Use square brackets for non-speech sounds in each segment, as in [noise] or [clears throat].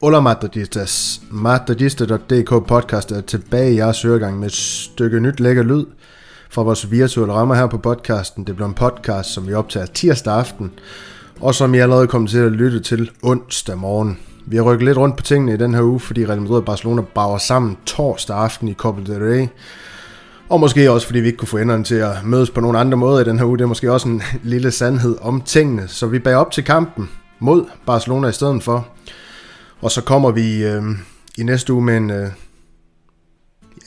Hola Madridistas. Madridista.dk podcast er tilbage i jeres øregang med et stykke nyt lækker lyd fra vores virtuelle rammer her på podcasten. Det bliver en podcast, som vi optager tirsdag aften, og som I allerede kommer til at lytte til onsdag morgen. Vi har rykket lidt rundt på tingene i den her uge, fordi Real Madrid og Barcelona bager sammen torsdag aften i Copa del Rey. Og måske også, fordi vi ikke kunne få enderne til at mødes på nogle andre måder i den her uge. Det er måske også en [laughs] lille sandhed om tingene. Så vi bager op til kampen mod Barcelona i stedet for. Og så kommer vi øh, i næste uge med en, øh,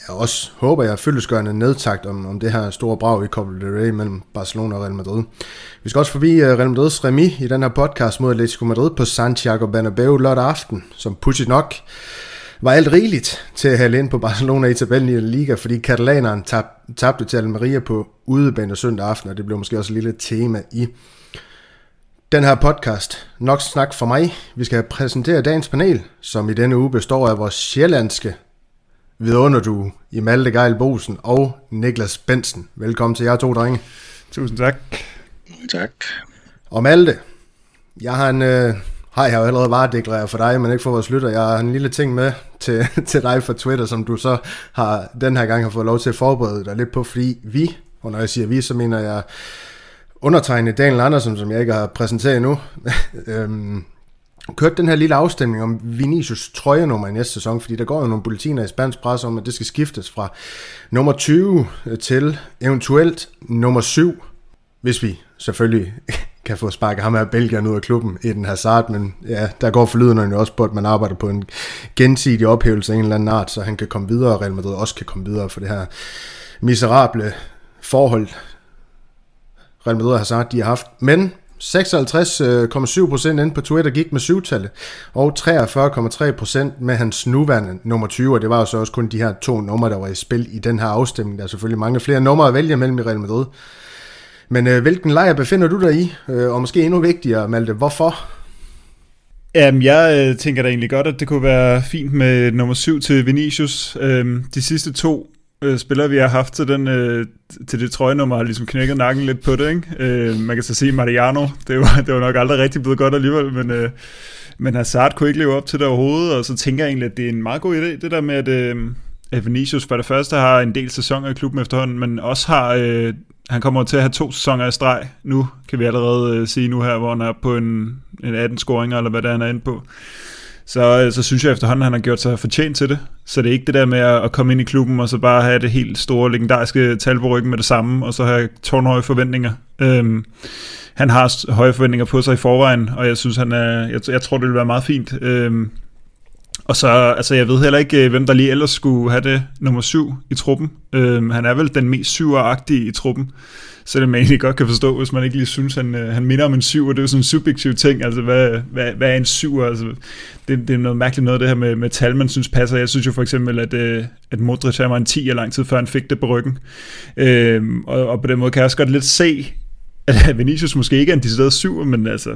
ja, også håber jeg, fyldesgørende nedtagt om, om det her store brag i Copa del Rey mellem Barcelona og Real Madrid. Vi skal også forbi øh, Real Madrids remi i den her podcast mod Atletico Madrid på Santiago Bernabeu lørdag aften, som pudsigt nok var alt rigeligt til at have ind på Barcelona i tabellen i La Liga, fordi katalaneren tab, tabte til Almeria på udebane søndag aften, og det blev måske også et lille tema i den her podcast. Nok snak for mig. Vi skal præsentere dagens panel, som i denne uge består af vores sjællandske vidunderdu i Malte Geil Bosen og Niklas Bensen. Velkommen til jer to drenge. Tusind tak. Tak. Og Malte, jeg har en... Øh, har jeg jo allerede varedeklareret for dig, men ikke for vores lytter. Jeg har en lille ting med til, [laughs] til dig fra Twitter, som du så har den her gang har fået lov til at forberede dig lidt på, fordi vi, og når jeg siger vi, så mener jeg undertegnet Daniel Andersen, som jeg ikke har præsenteret endnu, [laughs] øhm, kørte den her lille afstemning om Vinicius trøjenummer i næste sæson, fordi der går jo nogle bulletiner i spansk pres om, at det skal skiftes fra nummer 20 til eventuelt nummer 7, hvis vi selvfølgelig [laughs] kan få sparket ham af Belgien ud af klubben i den her start, men ja, der går forlydende jo også på, at man arbejder på en gensidig ophævelse af en eller anden art, så han kan komme videre, og Real Madrid også kan komme videre for det her miserable forhold, Real Madrid har sagt, de har haft. Men 56,7% inde på Twitter gik med syvtallet, og 43,3% med hans nuværende nummer 20, og det var jo så også kun de her to numre, der var i spil i den her afstemning. Der er selvfølgelig mange flere numre at vælge mellem i Real Madrid. Men øh, hvilken lejr befinder du dig i? Øh, og måske endnu vigtigere, Malte, hvorfor? Jamen, jeg øh, tænker da egentlig godt, at det kunne være fint med nummer 7 til Vinicius. Øh, de sidste to øh, spillere, vi har haft til, den, øh, til det trøjenummer, har ligesom knækket nakken lidt på det. Ikke? Øh, man kan så sige Mariano, det var, det var nok aldrig rigtig blevet godt alligevel, men, øh, men Hazard kunne ikke leve op til det overhovedet, og så tænker jeg egentlig, at det er en meget god idé, det der med, at, øh, at Vinicius for det første har en del sæsoner i klubben efterhånden, men også har... Øh, han kommer til at have to sæsoner i streg nu, kan vi allerede øh, sige nu her, hvor han er på en, en 18 scoringer, eller hvad det er, han er inde på så, øh, så synes jeg efterhånden, at han har gjort sig fortjent til det. Så det er ikke det der med at komme ind i klubben, og så bare have det helt store, legendariske tal på ryggen med det samme, og så have tårnhøje forventninger. Øhm, han har høje forventninger på sig i forvejen, og jeg synes, han er, jeg, jeg tror, det vil være meget fint. Øhm, og så, altså jeg ved heller ikke, øh, hvem der lige ellers skulle have det nummer syv i truppen. Øhm, han er vel den mest syveragtige i truppen så det man egentlig godt kan forstå, hvis man ikke lige synes, han, øh, han minder om en syv, og det er jo sådan en subjektiv ting, altså hvad, hvad, hvad er en syv? Altså, det, det er noget mærkeligt noget, det her med, med tal, man synes passer. Jeg synes jo for eksempel, at, øh, at Modric var en 10 lang tid før han fik det på ryggen. Øhm, og, og på den måde kan jeg også godt lidt se, at [laughs] Vinicius måske ikke er en decideret syv, men altså,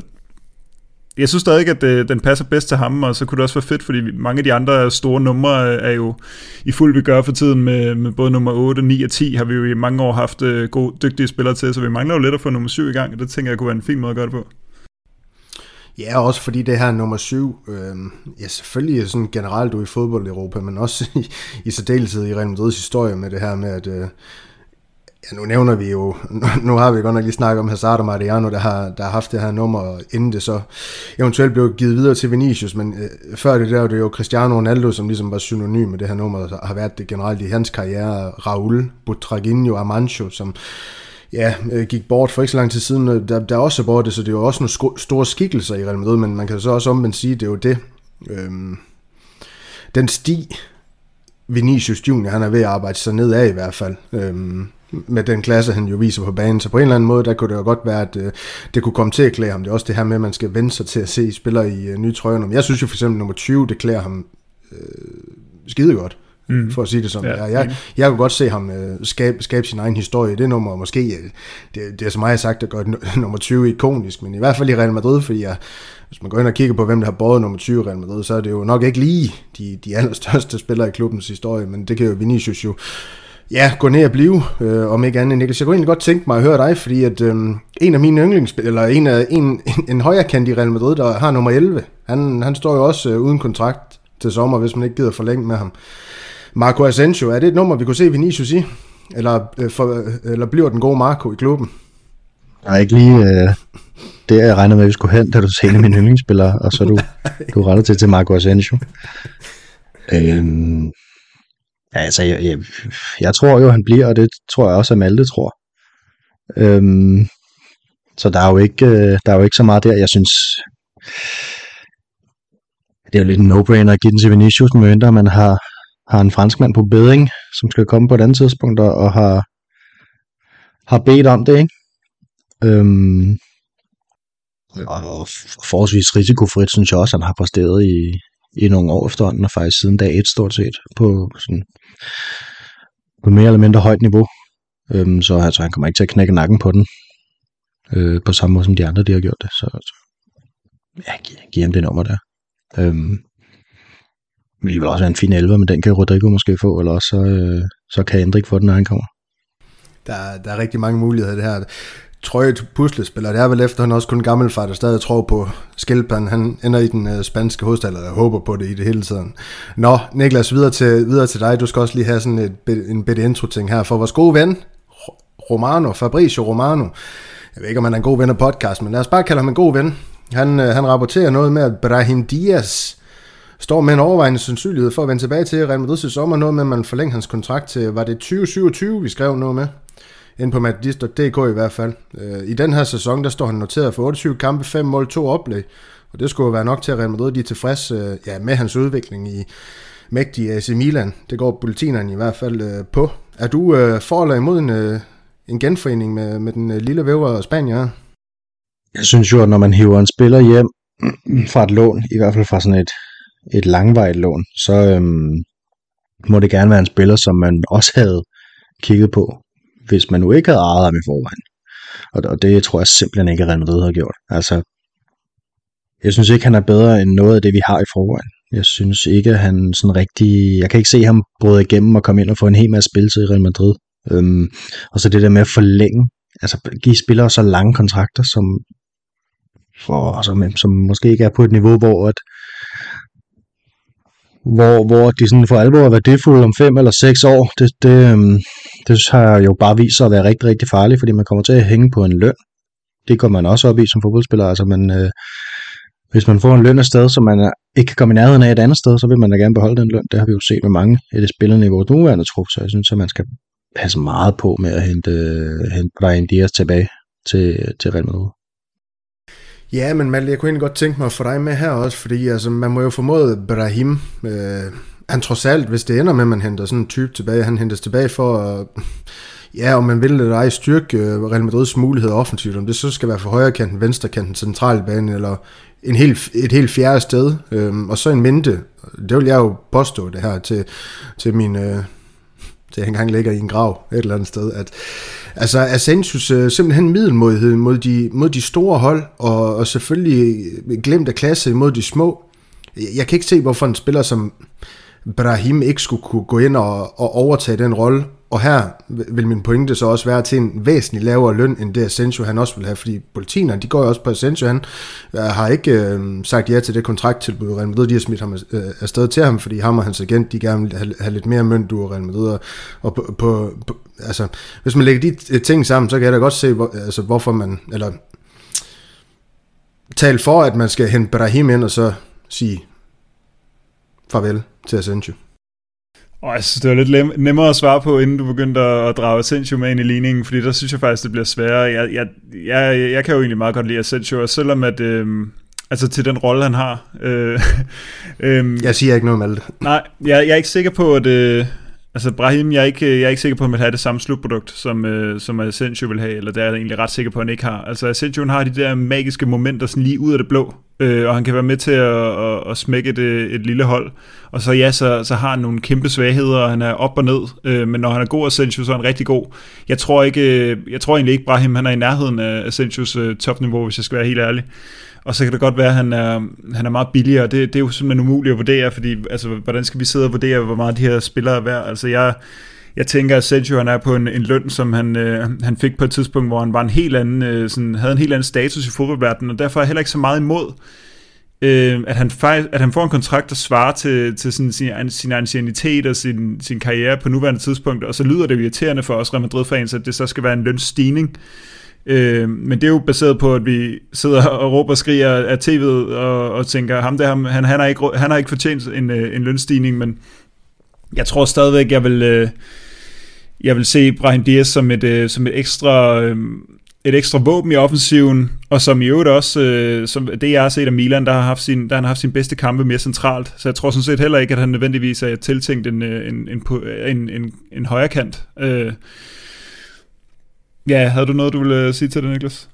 jeg synes stadig, at øh, den passer bedst til ham, og så kunne det også være fedt, fordi mange af de andre store numre øh, er jo i fuld vi gør for tiden med, med både nummer 8, 9 og 10 har vi jo i mange år haft øh, gode, dygtige spillere til, så vi mangler jo lidt at få nummer 7 i gang, og det tænker jeg kunne være en fin måde at gøre det på. Ja, også fordi det her nummer 7, øh, ja selvfølgelig sådan generelt du i fodbold i Europa, men også [laughs] i, i særdeleshed i Real Madrids historie med det her med, at øh, Ja, nu nævner vi jo, nu har vi godt nok lige snakket om Hazard og Mariano, der har, der har haft det her nummer, inden det så eventuelt blev givet videre til Vinicius, men øh, før det der var det jo Cristiano Ronaldo, som ligesom var synonym med det her nummer, og har været det generelt i hans karriere, Raul, Butraguinho, Amancho, som ja, øh, gik bort for ikke så lang tid siden, der, der er også bort det, så det er jo også nogle store skikkelser i Real Madrid, men man kan så også omvendt sige, det er jo det, øh, den sti, Vinicius Junior, han er ved at arbejde sig ned af i hvert fald. Øhm, med den klasse, han jo viser på banen. Så på en eller anden måde, der kunne det jo godt være, at øh, det kunne komme til at klæde ham. Det er også det her med, at man skal vende sig til at se spillere i øh, nye trøjer. Jeg synes jo for eksempel nummer 20, det klæder ham øh, skide godt. Mm. for at sige det sådan. Ja, jeg, jeg, jeg kunne godt se ham øh, skabe, skabe sin egen historie i det nummer, og måske, øh, det, det er som mig har sagt, at gør [laughs] nummer 20 ikonisk, men i hvert fald i Real Madrid, fordi jeg, hvis man går ind og kigger på, hvem der har båret nummer 20 i Real Madrid, så er det jo nok ikke lige de, de allerstørste spillere i klubbens historie, men det kan jo Vinicius jo Ja, gå ned og blive, øh, om ikke andet. Niklas, jeg kunne egentlig godt tænke mig at høre dig, fordi at øh, en af mine yndlingsspillere, eller en, af, en, en, en højere kendt i Real Madrid, der har nummer 11, han, han står jo også øh, uden kontrakt til sommer, hvis man ikke gider forlænge med ham. Marco Asensio, er det et nummer, vi kunne se Vinicius i? Eller, øh, for, eller bliver den gode Marco i klubben? Nej, ikke lige øh, det, jeg regnede med, at vi skulle hen, da du sagde mine yndlingsspillere, og så du, [laughs] du retter til til Marco Asensio. Øhm, altså, jeg, jeg, jeg tror jo, han bliver, og det tror jeg også, at Malte tror. Øhm, så der er, jo ikke, øh, der er jo ikke så meget der. Jeg synes, det er jo lidt en no-brainer at give den til Vinicius, medmindre man har, har en franskmand på bedring, som skal komme på et andet tidspunkt, og, og har, har bedt om det, ikke? Øhm, og forholdsvis risikofrit, synes jeg også, han har præsteret i, i nogle år efterhånden, og faktisk siden dag et stort set, på sådan på mere eller mindre højt niveau. Øhm, så altså, han kommer ikke til at knække nakken på den, øh, på samme måde som de andre, de har gjort det. Så altså, ja, giv, giv ham det nummer der. Øhm, vi vil også have en fin 11, men den kan Rodrigo måske få, eller også så, øh, så kan Hendrik få den, når han kommer. Der, der er rigtig mange muligheder i det her trøje puslespiller. Det er vel efter, han også kun gammelfar, der stadig tror på skildpadden. Han ender i den øh, spanske hovedstad, eller håber på det i det hele tiden. Nå, Niklas, videre til, videre til dig. Du skal også lige have sådan et, en bitte intro-ting her for vores gode ven, Romano, Fabricio Romano. Jeg ved ikke, om han er en god ven af podcast, men lad os bare kalde ham en god ven. Han, øh, han rapporterer noget med, at Brahim Diaz står med en overvejende sandsynlighed for at vende tilbage til Real Madrid til sommer. Noget med, at man forlænger hans kontrakt til, var det 2027, vi skrev noget med? Ind på matadist.dk i hvert fald. Øh, I den her sæson, der står han noteret for 28 kampe, 5 mål, 2 oplæg. Og det skulle være nok til at Real Madrid de er tilfreds øh, ja, med hans udvikling i mægtige AC Milan. Det går bulletinerne i hvert fald øh, på. Er du for eller imod en, en genforening med, med den lille væver Spanier? Jeg synes jo, at når man hiver en spiller hjem [clears throat] fra et lån, i hvert fald fra sådan et, et langvejt lån, så øhm, må det gerne være en spiller, som man også havde kigget på hvis man nu ikke havde ejet ham i forvejen. Og, og det tror jeg simpelthen ikke, at Real Madrid har gjort. Altså, jeg synes ikke, han er bedre end noget af det, vi har i forvejen. Jeg synes ikke, at han sådan rigtig... Jeg kan ikke se ham bryde igennem og komme ind og få en hel masse spilletid i Real Madrid. Øhm, og så det der med at forlænge, altså give spillere så lange kontrakter, som, for, altså, som, som måske ikke er på et niveau, hvor at, hvor, hvor de sådan for alvor er værdifulde om fem eller seks år, det, det, øhm, det har jo bare vist sig at være rigtig, rigtig farligt, fordi man kommer til at hænge på en løn. Det går man også op i som fodboldspiller. Altså man, øh, hvis man får en løn et sted, som man ikke kan komme i nærheden af et andet sted, så vil man da gerne beholde den løn. Det har vi jo set med mange af de spillerne i vores nuværende trup, så jeg synes, at man skal passe meget på med at hente, øh, hente Brian Diaz tilbage til, til Real Madrid. Ja, men Malte, jeg kunne egentlig godt tænke mig at få dig med her også, fordi altså, man må jo formode Brahim, øh, han trods alt, hvis det ender med, at man henter sådan en type tilbage, han hentes tilbage for at, [laughs] ja, om man vil eller ej, styrke øh, Real Madrids mulighed offensivt, om det så skal være for højre kanten, venstre kanten, central bane, eller en helt, et helt fjerde sted, øhm, og så en mente, det vil jeg jo påstå det her til, til min, øh, til jeg engang ligger i en grav et eller andet sted, at altså Asensius øh, simpelthen middelmodighed mod de, mod de store hold, og, og selvfølgelig glemt af klasse mod de små. Jeg kan ikke se, hvorfor en spiller som Brahim ikke skulle kunne gå ind og, og overtage den rolle. Og her vil min pointe så også være til en væsentlig lavere løn, end det Asensio han også vil have, fordi politinerne, de går jo også på Asensio, han øh, har ikke øh, sagt ja til det kontrakttilbud, Real Madrid, de har smidt ham øh, afsted til ham, fordi ham og hans agent, de gerne vil have, have lidt mere mønt du Real Madrid, og, og på, på, på, altså, hvis man lægger de ting sammen, så kan jeg da godt se, hvor, altså, hvorfor man, eller tale for, at man skal hente Brahim ind, og så sige farvel til Asensio. Og jeg synes, det var lidt nemmere at svare på, inden du begyndte at drage Asensio med ind i ligningen, fordi der synes jeg faktisk, det bliver sværere. Jeg, jeg, jeg, jeg kan jo egentlig meget godt lide Asensio, og selvom at, øh, altså til den rolle, han har. Øh, [laughs] øh, jeg siger ikke noget om alt. Nej, jeg, jeg er ikke sikker på, at... Øh, Altså Brahim, jeg er ikke, jeg er ikke sikker på, at man har det samme slutprodukt, som, øh, som Asensio vil have, eller det er jeg egentlig ret sikker på, at han ikke har. Altså Asensio har de der magiske momenter sådan lige ud af det blå, øh, og han kan være med til at, at, at smække et, øh, et lille hold. Og så ja, så, så har han nogle kæmpe svagheder, og han er op og ned, øh, men når han er god Asensio, så er han rigtig god. Jeg tror, ikke, øh, jeg tror egentlig ikke, Brahim han er i nærheden af Asensios øh, topniveau, hvis jeg skal være helt ærlig. Og så kan det godt være, at han er, han er meget billigere. Det, det er jo simpelthen umuligt at vurdere, fordi altså, hvordan skal vi sidde og vurdere, hvor meget de her spillere er værd? Altså jeg, jeg tænker, at Sergio han er på en, en løn, som han, øh, han fik på et tidspunkt, hvor han var en helt anden, øh, sådan, havde en helt anden status i fodboldverdenen, og derfor er jeg heller ikke så meget imod, øh, at, han faktisk, at han får en kontrakt, der svarer til, til sådan sin, sin ancienitet og sin, sin karriere på nuværende tidspunkt, og så lyder det irriterende for os Real Madrid-fans, at det så skal være en lønstigning. Øh, men det er jo baseret på, at vi sidder og råber og skriger af tv'et og, og tænker, ham der, han, han, har ikke, han har ikke fortjent en, øh, en lønstigning, men jeg tror stadigvæk, jeg vil, øh, jeg vil se Brahim Diaz som et, øh, som et ekstra... Øh, et ekstra våben i offensiven, og som i øvrigt også, øh, som det jeg har set af Milan, der har haft sin, der har haft sin bedste kampe mere centralt. Så jeg tror sådan set heller ikke, at han nødvendigvis er tiltænkt en, øh, en, en, en, en, en højre kant. Øh, ja, havde du noget, du ville øh, sige til det, Niklas?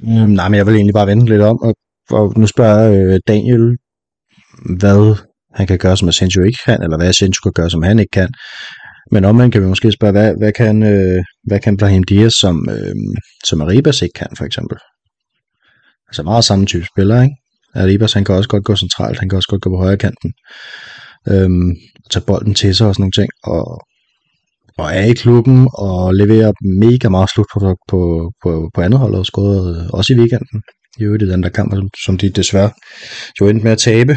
Mm, nej, men jeg vil egentlig bare vente lidt om, og, og nu spørger øh, Daniel, hvad han kan gøre, som Asensio ikke kan, eller hvad Asensio kan gøre, som han ikke kan. Men omvendt kan vi måske spørge, hvad, hvad kan, øh, hvad kan Brahim Diaz, som, øh, som Arribas ikke kan, for eksempel? Altså meget samme type spiller, ikke? Arribas, han kan også godt gå centralt, han kan også godt gå på højre kanten. Øhm, tage bolden til sig og sådan nogle ting, og, og er i klubben og leverer mega meget slut på, på, på, på andet hold og skåret øh, også i weekenden. I øvrigt i den der kamp, som de desværre jo endte med at tabe.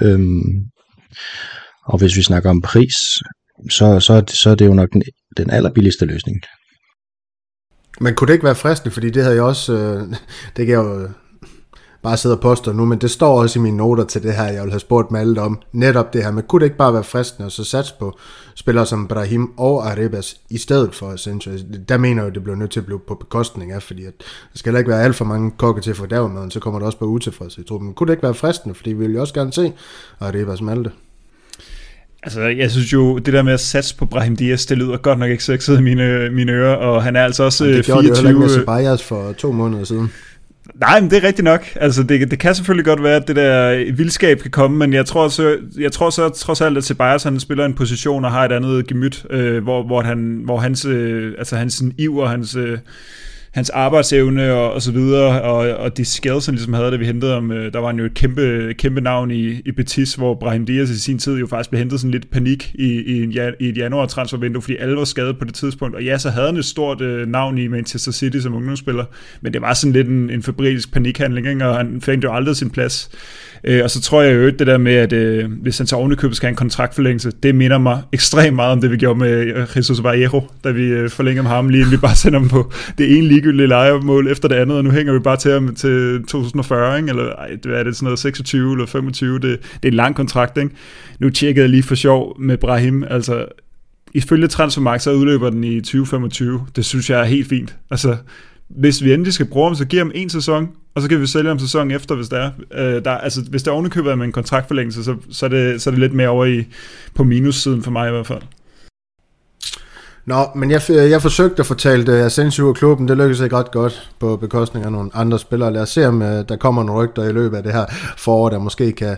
Øhm, og hvis vi snakker om pris, så, så, så er det jo nok den, den allerbilligste løsning. Men kunne det ikke være fristende, fordi det havde jeg også, øh, det kan jeg jo bare sidde og påstå nu, men det står også i mine noter til det her, jeg vil have spurgt med om, netop det her, men kunne det ikke bare være fristende at så satse på spillere som Brahim og Arebas i stedet for Asensio? Der mener jeg jo, det bliver nødt til at blive på bekostning af, fordi at der skal heller ikke være alt for mange kokke til for dermed, så kommer der også på utilfredshed i truppen. Kunne det ikke være fristende, fordi vi vil jo også gerne se Arebas Malte? Altså, jeg synes jo, det der med at satse på Brahim Diaz, det lyder godt nok ikke sexet i mine, mine ører, og han er altså også Jamen, det 24... Det gjorde det jo ikke med for to måneder siden. Nej, men det er rigtigt nok. Altså, det, det kan selvfølgelig godt være, at det der vildskab kan komme, men jeg tror så, jeg tror så trods alt, at Ceballos han spiller en position og har et andet gemyt, øh, hvor, hvor, han, hvor hans, øh, altså hans iver, hans... Øh, hans arbejdsevne og, og så videre, og, og de skills, han ligesom havde, da vi hentede ham, øh, der var han jo et kæmpe, kæmpe navn i, i Betis, hvor Brahim Diaz i sin tid jo faktisk blev hentet sådan lidt panik i, i, en, i et januar transfervindue, fordi alle var skadet på det tidspunkt, og ja, så havde han et stort øh, navn i Manchester City som ungdomsspiller, men det var sådan lidt en, en fabrikisk panikhandling, ikke? og han fandt jo aldrig sin plads. Øh, og så tror jeg jo det der med, at øh, hvis han tager ovenikøbet skal have en kontraktforlængelse, det minder mig ekstremt meget om det, vi gjorde med øh, Jesus Vallejo, da vi øh, med ham lige, vi bare sender ham på det ene ligegyldige lejemål efter det andet, og nu hænger vi bare til ham til 2040, ikke? eller ej, det er det sådan noget 26 eller 25, det, det er en lang kontrakt. Ikke? Nu tjekkede jeg lige for sjov med Brahim, altså ifølge Transfermarkt, så udløber den i 2025. Det synes jeg er helt fint. Altså, hvis vi endelig skal bruge ham, så giver ham en sæson, og så kan vi sælge ham sæsonen efter, hvis det er. Øh, der, altså, hvis der ovenikøbet er med en kontraktforlængelse, så, så, er det, så er det lidt mere over i, på minussiden for mig i hvert fald. Nå, men jeg, jeg forsøgte at fortælle det øh, Asensio og klubben, det lykkedes ikke ret godt på bekostning af nogle andre spillere. Lad os se, om øh, der kommer nogle rygter i løbet af det her forår, der måske kan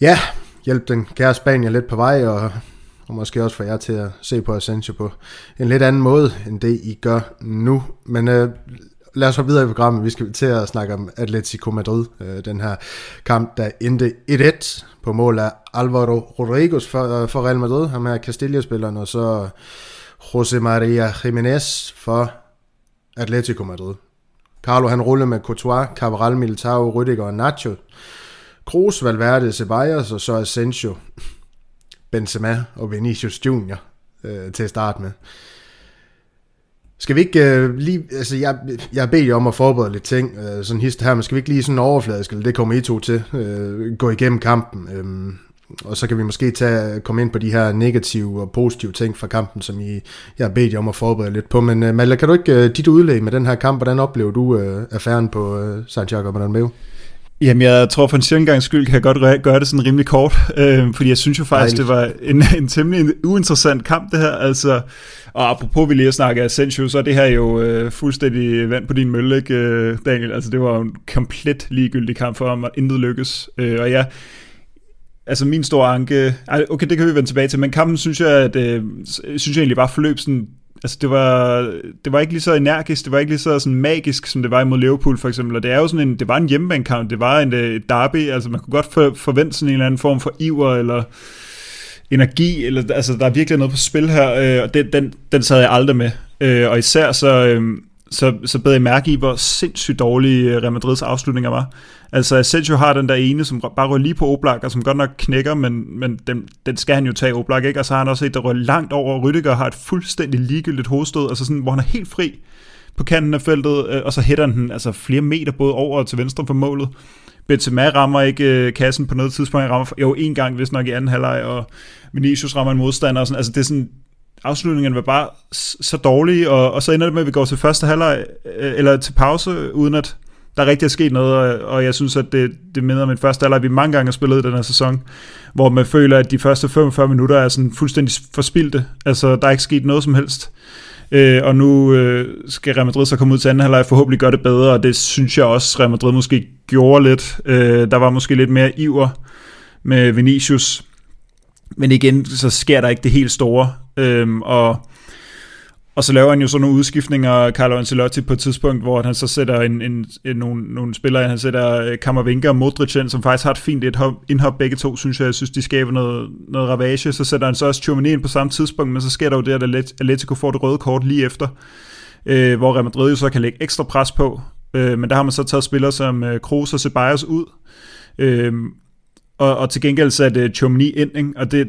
ja, hjælpe den kære Spanier lidt på vej, og, og måske også få jer til at se på Asensio på en lidt anden måde, end det I gør nu. Men øh, lad os hoppe videre i programmet. Vi skal til at snakke om Atletico Madrid. Øh, den her kamp, der endte 1-1 på mål af Alvaro Rodriguez for, øh, for Real Madrid. Ham her Castilla-spilleren, og så José María Jiménez for Atletico Madrid. Carlo han rullede med Courtois, Cabral, Militao, Rüdiger og Nacho. Kroos, Valverde, Ceballos og så Asensio, Benzema og Vinicius Junior øh, til at starte med. Skal vi ikke øh, lige, altså jeg, jeg beder jer om at forberede lidt ting, øh, sådan hist her, men skal vi ikke lige sådan overfladisk, eller det kommer I to til, øh, gå igennem kampen, øh, og så kan vi måske tage, komme ind på de her negative og positive ting fra kampen, som I, jeg har bedt jer om at forberede lidt på. Men øh, Malle, kan du ikke øh, dit udlæg med den her kamp, hvordan oplever du øh, affæren på øh, Santiago Bernabeu? Jamen, jeg tror for en sjældent gang skyld kan jeg godt gøre det sådan rimelig kort, øh, fordi jeg synes jo faktisk, Dejligt. det var en, [laughs] en temmelig uinteressant kamp, det her. Altså, og apropos, vi lige har snakket Asensio, så er det her jo øh, fuldstændig vand på din mølle, ikke, øh, Daniel? Altså, det var jo en komplet ligegyldig kamp for ham, og intet lykkes. Øh, og ja, altså min store anke, okay, det kan vi vende tilbage til, men kampen synes jeg, at, øh, synes jeg egentlig bare forløb sådan altså det var, det var ikke lige så energisk, det var ikke lige så sådan magisk, som det var imod Liverpool for eksempel, og det er jo sådan en, det var en hjemmebanekamp, det var en øh, et derby, altså man kunne godt for, forvente sådan en eller anden form for iver, eller energi, eller altså der er virkelig noget på spil her, øh, og den, den, den sad jeg aldrig med. Øh, og især så, øh, så, så bed jeg mærke i, hvor sindssygt dårlige øh, Real Madrids afslutninger var. Altså Asensio har den der ene, som bare rører lige på Oblak, og som godt nok knækker, men, men den, den skal han jo tage Oblak, ikke? Og så har han også et, der rører langt over, og Rydiger har et fuldstændig ligegyldigt hovedstød, altså sådan, hvor han er helt fri på kanten af feltet, øh, og så hætter han den altså flere meter både over og til venstre for målet. Benzema rammer ikke øh, kassen på noget tidspunkt. Han rammer jo en gang, hvis nok i anden halvleg, og Vinicius rammer en modstander. Og sådan. Altså det er sådan, afslutningen var bare så dårlige, og, og så ender det med, at vi går til første halvleg, øh, eller til pause, uden at der rigtig er sket noget, og, og jeg synes, at det, det minder om en første halvleg, vi mange gange har spillet i den her sæson, hvor man føler, at de første 45 minutter er sådan fuldstændig forspildte. Altså, der er ikke sket noget som helst. Øh, og nu øh, skal Real Madrid så komme ud til anden halvleg og forhåbentlig gøre det bedre, og det synes jeg også, Real Madrid måske gjorde lidt. Øh, der var måske lidt mere iver med Vinicius, men igen, så sker der ikke det helt store. Øhm, og og så laver han jo sådan nogle udskiftninger, Carlo Ancelotti, på et tidspunkt, hvor han så sætter en, en, en, nogle, nogle spillere, han sætter øh, Kammervinker og Modric ind, som faktisk har et fint indhop, indhop begge to, synes jeg. Jeg synes, de skaber noget, noget ravage. Så sætter han så også Tchouameni ind på samme tidspunkt, men så sker der jo det, at Atletico får det røde kort lige efter, øh, hvor Real Madrid jo så kan lægge ekstra pres på. Øh, men der har man så taget spillere som øh, Kroos og Ceballos ud. Øh, og, og til gengæld satte øh, Tchouameni ind, ikke? og det,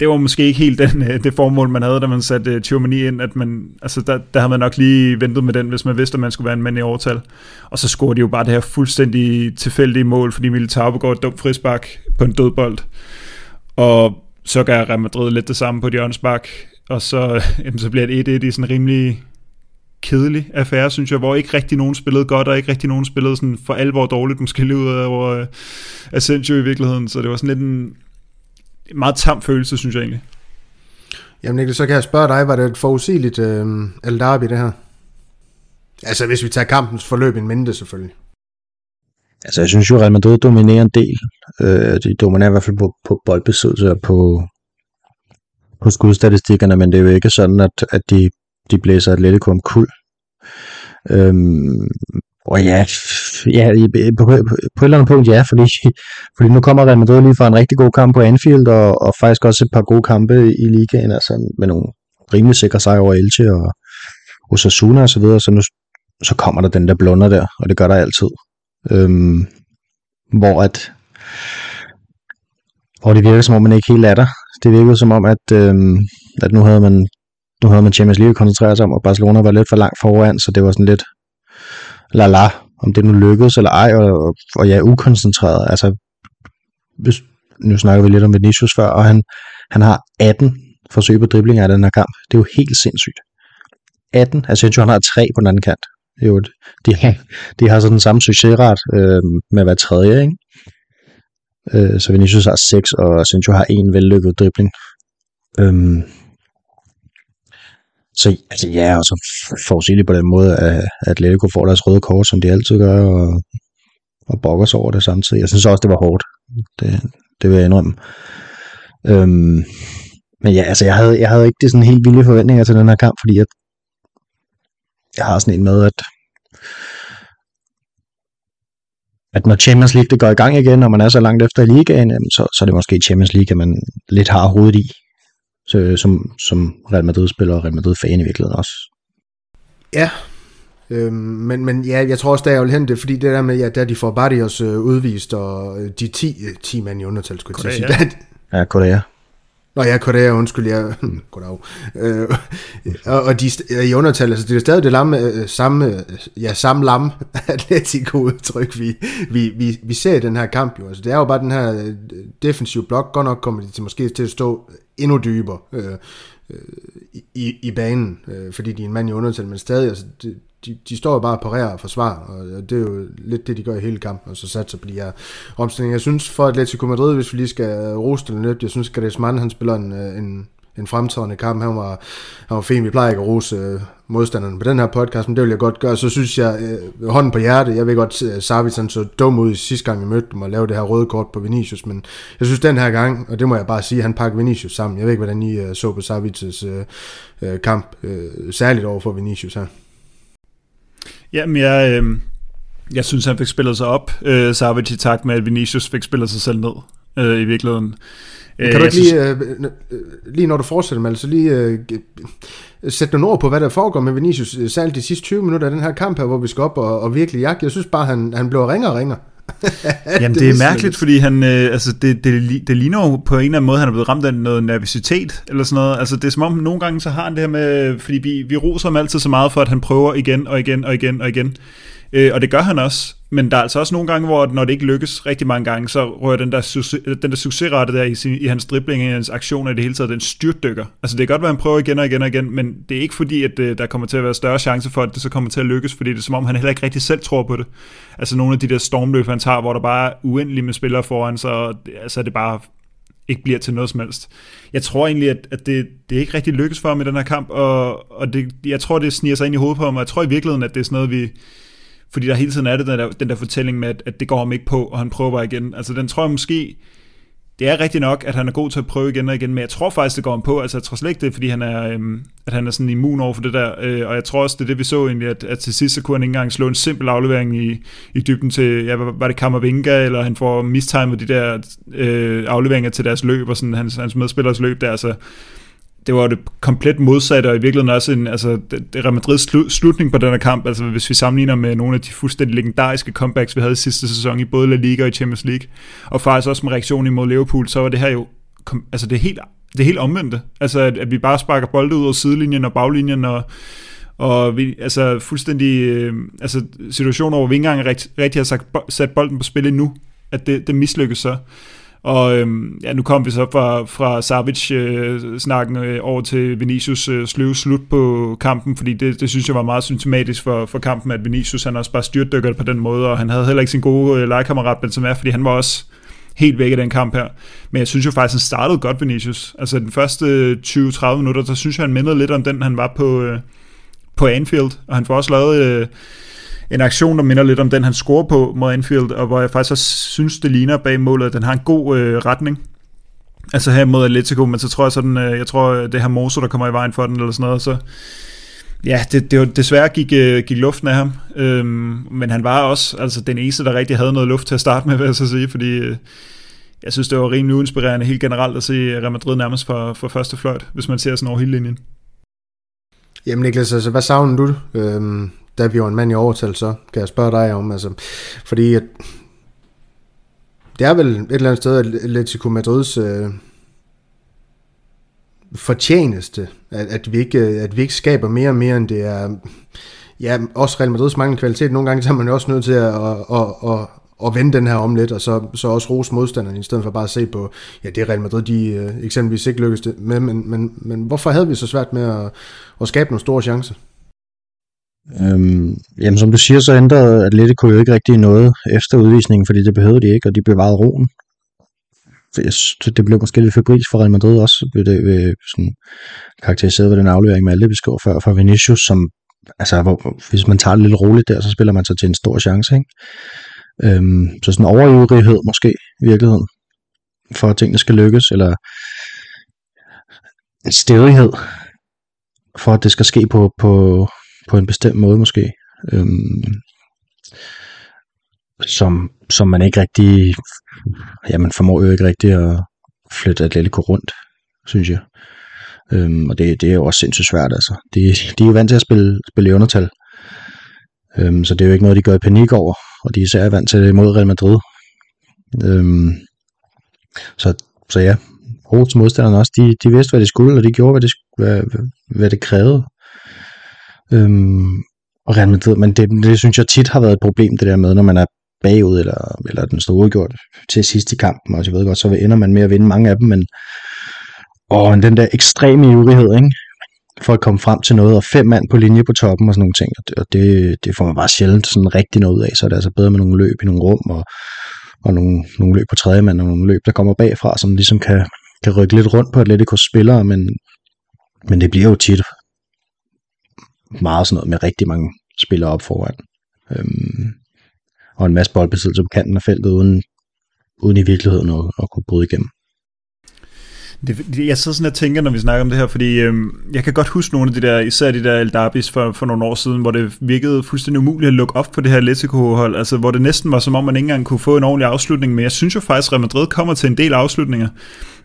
det var måske ikke helt den, øh, det formål, man havde, da man satte øh, Tchouameni ind, at man, altså der, der havde man nok lige ventet med den, hvis man vidste, at man skulle være en mand i overtal. Og så scorede de jo bare det her fuldstændig tilfældige mål, fordi Militao begår et dumt frispark på en dødbold. Og så gør Real Madrid lidt det samme på et hjørnespark, og så, [laughs] jamen, så bliver det 1-1 i sådan en rimelig kedelig affære, synes jeg, hvor ikke rigtig nogen spillede godt, og ikke rigtig nogen spillede sådan for alvor dårligt, måske lige ud over øh, Asensio i virkeligheden, så det var sådan lidt en, en meget tam følelse, synes jeg egentlig. Jamen Niklas, så kan jeg spørge dig, var det et forudsigeligt øh, El Derby det her? Altså hvis vi tager kampens forløb en mente selvfølgelig. Altså jeg synes jo, Real Madrid dominerer en del. Øh, de dominerer i hvert fald på, på boldbesiddelse og på, på skudstatistikkerne, men det er jo ikke sådan, at, at de, de blæser Atletico om kul. Øhm, og ja, ja på, på, på et eller andet punkt ja, fordi, fordi nu kommer Real Madrid lige fra en rigtig god kamp på Anfield, og, og faktisk også et par gode kampe i ligaen, altså med nogle rimelig sikre sejre over Elche og Osasuna og så videre, så nu så kommer der den der blunder der, og det gør der altid. Øhm, hvor at hvor det virker som om man ikke helt er der. Det virker som om, at, øhm, at nu havde man nu havde man Champions League koncentreret sig om, og Barcelona var lidt for langt foran, så det var sådan lidt, la la, om det nu lykkedes eller ej, og, og, og jeg er ukoncentreret. Altså, hvis, nu snakker vi lidt om Vinicius før, og han, han har 18 forsøg på driblinger i den her kamp. Det er jo helt sindssygt. 18, altså han har 3 på den anden kant. Jo, de, har, de har så den samme succesret øh, med hver tredje, ikke? Øh, så Vinicius har 6, og Asensio har en vellykket dribling. Øhm, så altså, ja, og så forudsigeligt på den måde, at Atletico får deres røde kort, som de altid gør, og, og bokker sig over det samtidig. Jeg synes også, det var hårdt. Det, det vil jeg indrømme. Øhm, men ja, altså, jeg havde, jeg havde ikke det sådan helt vilde forventninger til den her kamp, fordi jeg, jeg har sådan en med, at at når Champions League det går i gang igen, og man er så langt efter i ligaen, så, så er det måske Champions League, at man lidt har hovedet i så, som, som Real Madrid-spiller og Real Madrid-fan i virkeligheden også. Ja, øhm, men, men ja, jeg tror også, der er jo hen det, fordi det der med, ja, der de får Barrios øh, udvist, og øh, de 10, 10 øh, mand i undertal, skulle jeg sige. [laughs] Ja, Korea. Nå ja, Korea, undskyld, jeg... [laughs] Goddag. Øh, og, og de øh, i undertal, altså det er stadig det lamme, øh, samme, øh, ja, samme lam [laughs] Atletico-udtryk, vi, vi, vi, vi ser i den her kamp jo. Altså det er jo bare den her øh, defensive blok, godt nok kommer de til, måske til at stå endnu dybere øh, i, i banen, øh, fordi de er en mand i undertal, men stadig, altså, det, de, de står jo bare og parerer og forsvarer, og det er jo lidt det, de gør i hele kampen, og så satser på de her omstillinger. Jeg synes for Atletico Madrid, hvis vi lige skal rose den lidt, jeg synes, at Griezmann, han spiller en, øh, en, en fremtrædende kamp. Han var, han var fin. Vi plejer ikke at rose øh, modstanderne på den her podcast, men det vil jeg godt gøre. Så synes jeg, øh, hånden på hjertet, jeg ved godt, øh, at Savic så dum ud i sidste gang, vi mødte dem og lavede det her røde kort på Vinicius, men jeg synes den her gang, og det må jeg bare sige, han pakker Vinicius sammen. Jeg ved ikke, hvordan I øh, så på Savic's øh, øh, kamp, øh, særligt over for Vinicius her. Jamen, jeg, øh, jeg synes, han fik spillet sig op, øh, Savic, i takt med, at Vinicius fik spillet sig selv ned, øh, i virkeligheden. kan du ikke lige, øh, lige når du fortsætter med, altså lige øh, sætte nogle ord på, hvad der foregår med Vinicius, særligt de sidste 20 minutter af den her kamp her, hvor vi skal op og, og virkelig jagte. Jeg synes bare, han, han blev ringere og ringere. [laughs] Jamen, det, det er mærkeligt, fordi han, øh, altså, det, det, det ligner jo på en eller anden måde, han er blevet ramt af noget nervøsitet, eller sådan noget. Altså, det er som om, nogle gange så har han det her med, fordi vi, vi roser ham altid så meget for, at han prøver igen og igen og igen og igen. Øh, og det gør han også. Men der er altså også nogle gange, hvor når det ikke lykkes rigtig mange gange, så rører den der, succes, den der succesrate der i, sin, i hans dribling, i hans aktioner i det hele taget, den styrtdykker. Altså det kan godt være, at han prøver igen og igen og igen, men det er ikke fordi, at øh, der kommer til at være større chance for, at det så kommer til at lykkes, fordi det er som om, han heller ikke rigtig selv tror på det. Altså nogle af de der stormløb, han tager, hvor der bare er uendeligt med spillere foran, så altså, det bare ikke bliver til noget som helst. Jeg tror egentlig, at, at det, det ikke rigtig lykkes for ham i den her kamp, og, og det, jeg tror, det sniger sig ind i hovedet på ham, og jeg tror i virkeligheden, at det er sådan noget, vi, fordi der hele tiden er det den der, den der fortælling med, at, at det går ham ikke på, og han prøver igen. Altså den tror jeg måske, det er rigtigt nok, at han er god til at prøve igen og igen, men jeg tror faktisk, det går ham på. Altså jeg tror slet ikke det, fordi han er, øhm, at han er sådan immun over for det der. Øh, og jeg tror også, det er det, vi så egentlig, at, at til sidst så kunne han ikke engang slå en simpel aflevering i, i dybden til, ja, var det Kammervinga, eller han får mistimet de der øh, afleveringer til deres løb, og sådan hans, hans medspillers løb der. Altså, det var det komplet modsatte, og i virkeligheden også en, altså, det, Real Madrids slu, slutning på den her kamp, altså hvis vi sammenligner med nogle af de fuldstændig legendariske comebacks, vi havde i sidste sæson i både La Liga og i Champions League, og faktisk også med reaktionen imod Liverpool, så var det her jo, kom, altså det er helt, det er helt omvendte. Altså at, at vi bare sparker bolde ud over sidelinjen og baglinjen, og, og vi, altså fuldstændig, øh, altså situationer, hvor vi ikke engang rigt, rigtig har sagt, sat bolden på spil endnu, at det, det mislykkes så. Og øhm, ja, nu kom vi så fra, fra Savic-snakken øh, øh, over til Vinicius øh, sløve slut på kampen, fordi det, det synes jeg var meget symptomatisk for, for kampen, at Vinicius han også bare styrtdykker på den måde, og han havde heller ikke sin gode øh, legekammerat Benzema, fordi han var også helt væk i den kamp her. Men jeg synes jo faktisk, han startede godt, Vinicius. Altså den første øh, 20-30 minutter, der synes jeg, han mindede lidt om den, han var på, øh, på Anfield, og han får også lavet... Øh, en aktion, der minder lidt om den, han scorer på mod Anfield, og hvor jeg faktisk også synes, det ligner bag målet, at den har en god øh, retning. Altså her mod Atletico, men så tror jeg sådan, øh, jeg tror, øh, det her Moso, der kommer i vejen for den, eller sådan noget, så ja, det, det var desværre gik, øh, gik luften af ham, øhm, men han var også altså, den eneste, der rigtig havde noget luft til at starte med, vil jeg så sige, fordi øh, jeg synes, det var rimelig uinspirerende helt generelt at se Real Madrid nærmest for, for første fløjt, hvis man ser sådan over hele linjen. Jamen Niklas, altså, hvad savner du øhm, der vi var en mand i overtal, så kan jeg spørge dig om, altså, fordi at, det er vel et eller andet sted Atletico Madrids øh, fortjeneste, at, at, vi ikke, at vi ikke skaber mere og mere, end det er, ja, også Real Madrids manglende kvalitet. Nogle gange så er man jo også nødt til at, at, at, at, at vende den her om lidt, og så, så også rose modstanderen, i stedet for bare at se på, ja, det er Real Madrid, de øh, eksempelvis ikke lykkedes med, men, men, men hvorfor havde vi så svært med at, at skabe nogle store chancer? Øhm, jamen som du siger, så ændrede Atletico jo ikke rigtig noget efter udvisningen, fordi det behøvede de ikke, og de bevarede roen. Det blev måske lidt febrilsk for Real Madrid også, blev det øh, sådan karakteriseret ved den aflevering med alle, vi skrev før, for Vinicius, som, altså, hvor, hvis man tager det lidt roligt der, så spiller man sig til en stor chance, ikke? Øhm, så sådan overivrighed måske i virkeligheden, for at tingene skal lykkes, eller en stedighed, for at det skal ske på, på, på en bestemt måde måske, øhm, som, som man ikke rigtig, ja, man formår jo ikke rigtig at flytte Atletico rundt, synes jeg. Øhm, og det, det er jo også sindssygt svært, altså. De, de er jo vant til at spille, spille i undertal, øhm, så det er jo ikke noget, de gør i panik over, og de er især vant til det mod Real Madrid. Øhm, så, så ja, Rots modstanderne også, de, de vidste, hvad de skulle, og de gjorde, hvad det, hvad, hvad det krævede. Øhm, og Real Madrid, men det, det synes jeg tit har været et problem, det der med, når man er bagud, eller, eller den står udgjort til sidst i kampen, og jeg ved godt, så ender man med at vinde mange af dem, men og den der ekstreme ivrighed, ikke? for at komme frem til noget, og fem mand på linje på toppen og sådan nogle ting, og det, det får man bare sjældent sådan rigtig noget ud af, så er det altså bedre med nogle løb i nogle rum, og, og nogle, nogle løb på tredje mand, og nogle løb, der kommer bagfra, som ligesom kan, kan rykke lidt rundt på Atleticos spillere, men, men det bliver jo tit meget sådan noget med rigtig mange spillere op foran. Øhm, og en masse boldbesiddelse på kanten af feltet, uden, uden i virkeligheden at, at kunne bryde igennem. Det, jeg sidder sådan og tænker, når vi snakker om det her, fordi øhm, jeg kan godt huske nogle af de der, især de der El Darbis for, for nogle år siden, hvor det virkede fuldstændig umuligt at lukke op på det her Atletico-hold, altså hvor det næsten var som om, man ikke engang kunne få en ordentlig afslutning, men jeg synes jo faktisk, at Real Madrid kommer til en del afslutninger.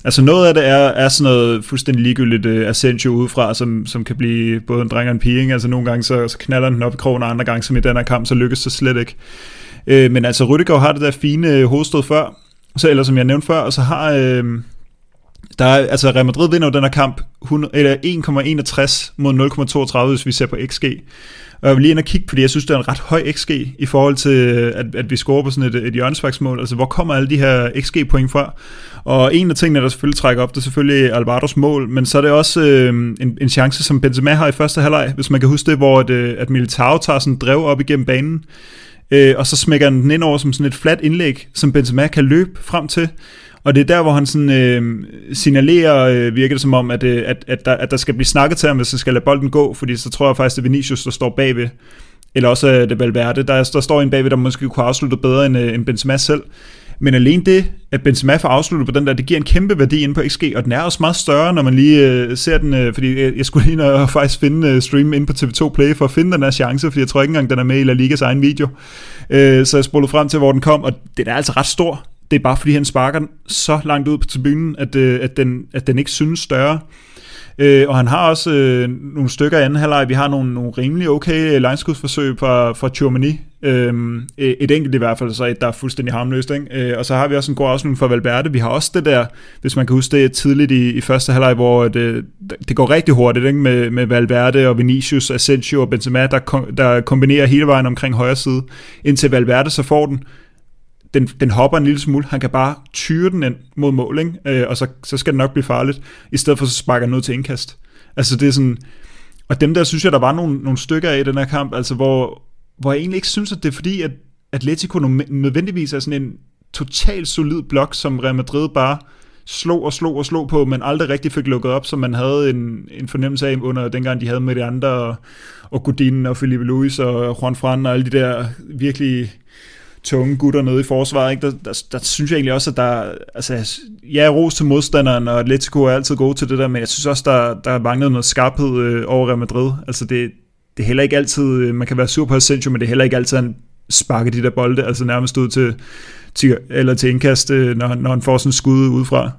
Altså noget af det er, er sådan noget fuldstændig ligegyldigt uh, Asensio udefra, som, som kan blive både en dreng og en pige, ikke? altså nogle gange så, så knaller den op i krogen, og andre gange som i den her kamp, så lykkes det slet ikke. Uh, men altså Rüdiger har det der fine øh, hovedstød før, så, eller som jeg nævnte før, og så har... Uh, der er, altså Real Madrid vinder jo den her kamp 1,61 mod 0,32, hvis vi ser på XG. Og jeg vil lige ind og kigge, fordi jeg synes, det er en ret høj XG i forhold til, at, at vi scorer på sådan et, et hjørnesvaksmål. Altså, hvor kommer alle de her XG-point fra? Og en af tingene, der selvfølgelig trækker op, det er selvfølgelig Alvaros mål, men så er det også øh, en, en chance, som Benzema har i første halvleg, hvis man kan huske det, hvor at, øh, at Militao tager sådan drev op igennem banen, øh, og så smækker den ind over som sådan et fladt indlæg, som Benzema kan løbe frem til. Og det er der, hvor han sådan, øh, signalerer, øh, virker det som om, at, øh, at, at, der, at der skal blive snakket til ham, hvis han skal lade bolden gå, fordi så tror jeg faktisk, det er Vinicius, der står bagved. Eller også er det Valverde. Der, der står en bagved, der måske kunne afslutte bedre end, øh, end Benzema selv. Men alene det, at Benzema får afsluttet på den der, det giver en kæmpe værdi ind på XG, og den er også meget større, når man lige øh, ser den, øh, fordi jeg, jeg skulle lige nå faktisk finde øh, stream ind på TV2 Play for at finde den her chance, fordi jeg tror ikke engang, den er med i La Ligas egen video. Øh, så jeg spolede frem til, hvor den kom, og den er altså ret stor. Det er bare fordi, han sparker den så langt ud på tribunen, at, øh, at, den, at den ikke synes større. Øh, og han har også øh, nogle stykker i anden halvleg. Vi har nogle, nogle rimelig okay øh, lineskudsforsøg fra, fra Tjormani. Øh, e, et enkelt i hvert fald, så et, der er fuldstændig harmløst. Ikke? Øh, og så har vi også en god afslutning fra Valverde. Vi har også det der, hvis man kan huske det tidligt i, i første halvleg, hvor øh, det, det går rigtig hurtigt ikke? Med, med Valverde og Vinicius, Asensio og Benzema, der, der kombinerer hele vejen omkring højre side. Indtil Valverde så får den, den, den hopper en lille smule, han kan bare tyre den ind mod mål, ikke? Øh, og så, så skal det nok blive farligt, i stedet for så sparker han ud til indkast. Altså det er sådan, og dem der synes jeg, der var nogle, nogle stykker af i den her kamp, altså hvor, hvor jeg egentlig ikke synes, at det er fordi, at Atletico nødvendigvis er sådan en total solid blok, som Real Madrid bare slog og slog og slog på, men aldrig rigtig fik lukket op, som man havde en, en fornemmelse af under dengang de havde med de andre, og, og Godin og Felipe Luis og Juan Fran og alle de der virkelig tunge gutter nede i forsvaret, ikke? Der, der, der, synes jeg egentlig også, at der, altså, jeg er ros til modstanderen, og Atletico er altid gode til det der, men jeg synes også, der, der manglet noget skarphed øh, over Real Madrid. Altså det, det er heller ikke altid, øh, man kan være sur på Asensio, men det er heller ikke altid, han sparker de der bolde, altså nærmest ud til, til eller til indkast, øh, når, når han får sådan en skud udefra.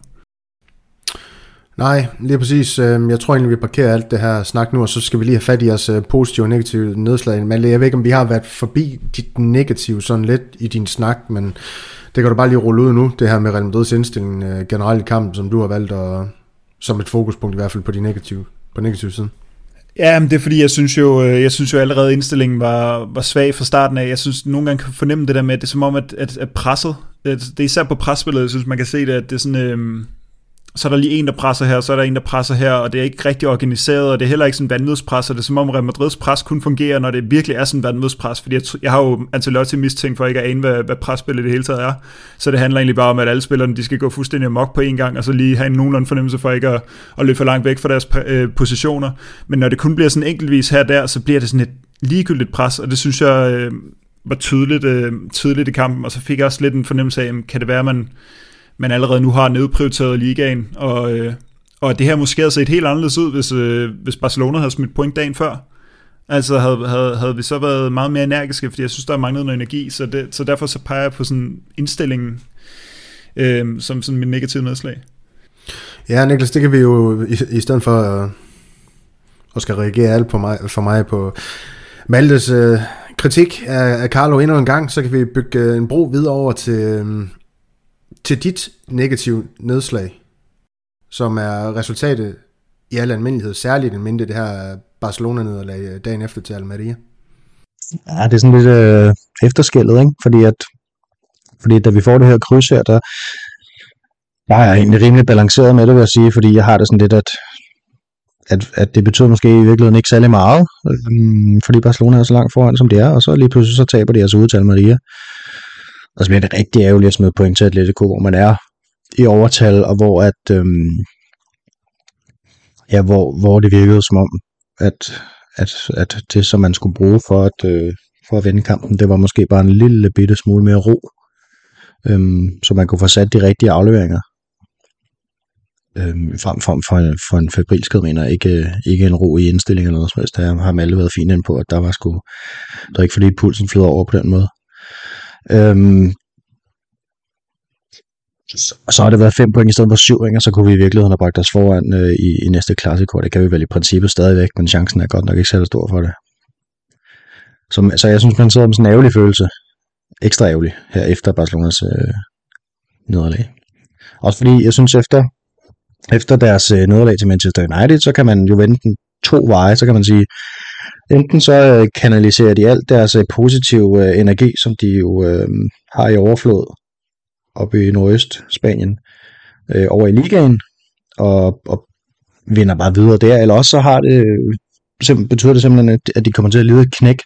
Nej, lige præcis. Øhm, jeg tror egentlig, vi parkerer alt det her snak nu, og så skal vi lige have fat i jeres øh, positive og negative nedslag. Men jeg ved ikke, om vi har været forbi dit negative sådan lidt i din snak, men det kan du bare lige rulle ud nu, det her med Real Madrid's indstilling øh, generelt i kampen, som du har valgt at, som et fokuspunkt i hvert fald på de negative, på negative siden. Ja, men det er fordi, jeg synes jo, øh, jeg synes jo allerede, indstillingen var, var svag fra starten af. Jeg synes, nogle gange kan fornemme det der med, at det er som om, at, at, at presset, det er især på presspillet, jeg synes, man kan se det, at det er sådan, øh, så er der lige en, der presser her, så er der en, der presser her, og det er ikke rigtig organiseret, og det er heller ikke sådan vanvidspres, og det er som om Real Madrids pres kun fungerer, når det virkelig er sådan vanvidspres, fordi jeg, jeg har jo Ancelotti mistænkt for ikke at ane, hvad, hvad presspillet det hele taget er, så det handler egentlig bare om, at alle spillerne, de skal gå fuldstændig amok på en gang, og så lige have en nogenlunde fornemmelse for ikke at, at løbe for langt væk fra deres øh, positioner, men når det kun bliver sådan enkeltvis her og der, så bliver det sådan et ligegyldigt pres, og det synes jeg øh, var tydeligt, øh, tydeligt i kampen, og så fik jeg også lidt en fornemmelse af, kan det være, at man man allerede nu har nedprioriteret ligaen, og, øh, og det her måske havde set helt anderledes ud, hvis, øh, hvis Barcelona havde smidt point dagen før. Altså havde, havde, havde vi så været meget mere energiske, fordi jeg synes, der er manglet noget energi, så, det, så derfor så peger jeg på sådan indstillingen øh, som sådan mit negative nedslag. Ja, Niklas, det kan vi jo, i, i stedet for at, at skal reagere alt på mig, for mig på Maltes øh, kritik af, af Carlo endnu en gang, så kan vi bygge øh, en bro videre over til, øh, til dit negative nedslag, som er resultatet i al almindelighed, særligt en mindre det her Barcelona-nederlag dagen efter til Almeria. Ja, det er sådan lidt øh, efterskældet, ikke? Fordi, at, fordi da vi får det her kryds her, der, der er jeg egentlig rimelig balanceret med det, vil jeg sige, fordi jeg har det sådan lidt, at, at, at det betyder måske i virkeligheden ikke særlig meget, øh, fordi Barcelona er så langt foran, som det er, og så lige pludselig så taber de altså ud til Almeria. Og så bliver det rigtig ærgerligt at smide point til Atletico, hvor man er i overtal, og hvor at, øhm, ja, hvor, hvor det virkede som om, at, at, at det, som man skulle bruge for at, øh, for at vinde kampen, det var måske bare en lille bitte smule mere ro, øhm, så man kunne få sat de rigtige afleveringer. Øhm, frem, frem for, en, for en fabrilsked, mener ikke, ikke en ro i indstilling eller noget som helst. Der har alle været fint ind på, at der var sgu, der var ikke fordi pulsen flød over på den måde. Øhm, og så har det været 5 point i stedet for 7, og så kunne vi i virkeligheden have bragt os foran øh, i, i næste klassekort. Det kan vi vel i princippet stadigvæk, men chancen er godt nok ikke særlig stor for det. Så, så jeg synes, man sidder med sådan en ærgerlig følelse. Ekstra ærgerlig her efter Barcelonas øh, nederlag. Også fordi jeg synes, efter, efter deres øh, nederlag til Manchester United, så kan man jo vente den to veje. Så kan man sige, enten så øh, kanaliserer de alt deres øh, positive øh, energi, som de jo øh, har i overflod oppe i Nordøst Spanien, øh, over i ligaen, og, og vinder bare videre der, eller også så har det, øh, simpelthen, betyder det simpelthen, at, at de kommer til at lide et knæk,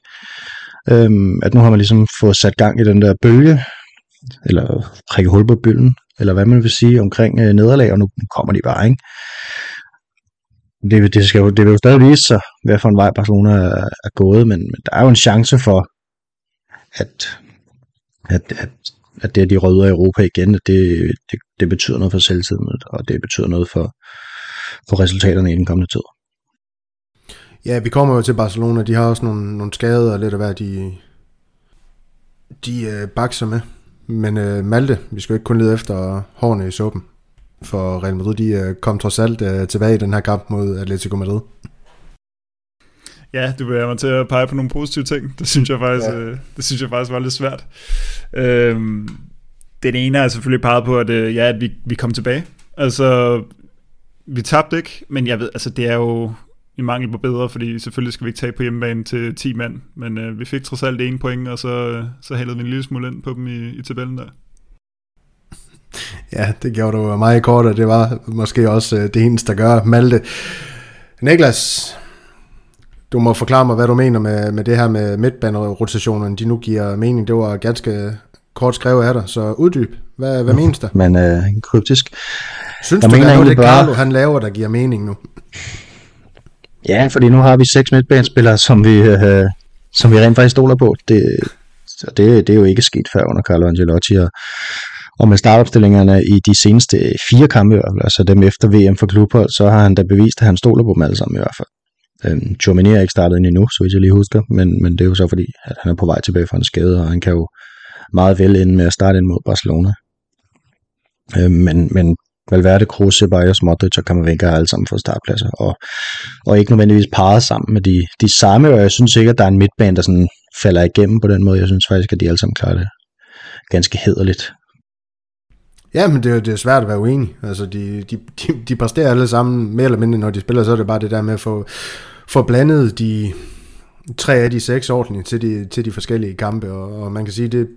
øhm, at nu har man ligesom fået sat gang i den der bølge, eller prikke hul på bølgen, eller hvad man vil sige omkring øh, nederlag, og nu kommer de bare, ikke? Det, det, skal jo, det vil jo stadig vise sig, hvad for en vej Barcelona er, er gået, men, men der er jo en chance for, at, at, at at det, at de rødder Europa igen, at det, det, det betyder noget for selvtiden, og det betyder noget for, for resultaterne i den kommende tid. Ja, vi kommer jo til Barcelona, de har også nogle, nogle skader og lidt af hvad de, de øh, bakser med. Men øh, Malte, vi skal jo ikke kun lede efter hårene i suppen, for Real Madrid de øh, kom trods alt øh, tilbage i den her kamp mod Atletico Madrid. Ja, du vil have mig til at pege på nogle positive ting. Det synes jeg faktisk, ja. øh, det synes jeg faktisk var lidt svært. Øhm, den ene er selvfølgelig peget på, at, øh, ja, at vi, vi kom tilbage. Altså, vi tabte ikke, men jeg ved, altså det er jo i mangel på bedre, fordi selvfølgelig skal vi ikke tage på hjemmebane til 10 mand, men øh, vi fik trods alt en point, og så, så hældede vi en lille smule ind på dem i, i tabellen der. Ja, det gjorde du meget kort, og det var måske også øh, det eneste, der gør Malte. Niklas, du må forklare mig, hvad du mener med, med det her med midtbanerotationerne, de nu giver mening. Det var ganske kort skrevet af dig, så uddyb. Hvad, hvad menes der? Men øh, kryptisk. Synes jeg du, mener at det bare... Carlo han laver, der giver mening nu? Ja, fordi nu har vi seks midtbanespillere, som vi, øh, som vi rent faktisk stoler på. Det, det, det er jo ikke sket før under Carlo Angelotti, og, og med startopstillingerne i de seneste fire kampe, altså dem efter VM for klubhold, så har han da bevist, at han stoler på dem alle sammen i hvert fald. Øhm, Chomini er ikke startet ind endnu, så vidt jeg lige husker, men, men det er jo så fordi, at han er på vej tilbage fra en skade, og han kan jo meget vel ende med at starte ind mod Barcelona. Øhm, men, men Valverde, Kroos, Ceballos, Modric og Camavinga er alle sammen for startpladser, og, og ikke nødvendigvis parret sammen med de, de samme, og jeg synes ikke, at der er en midtbane, der sådan falder igennem på den måde. Jeg synes faktisk, at de alle sammen klarer det ganske hederligt. Ja, men det er, det er svært at være uenig. Altså, de, de, de, de præsterer alle sammen mere eller mindre, når de spiller, så er det bare det der med at få, få blandet de tre af de seks ordentligt til de, til de forskellige kampe, og, og man kan sige, det,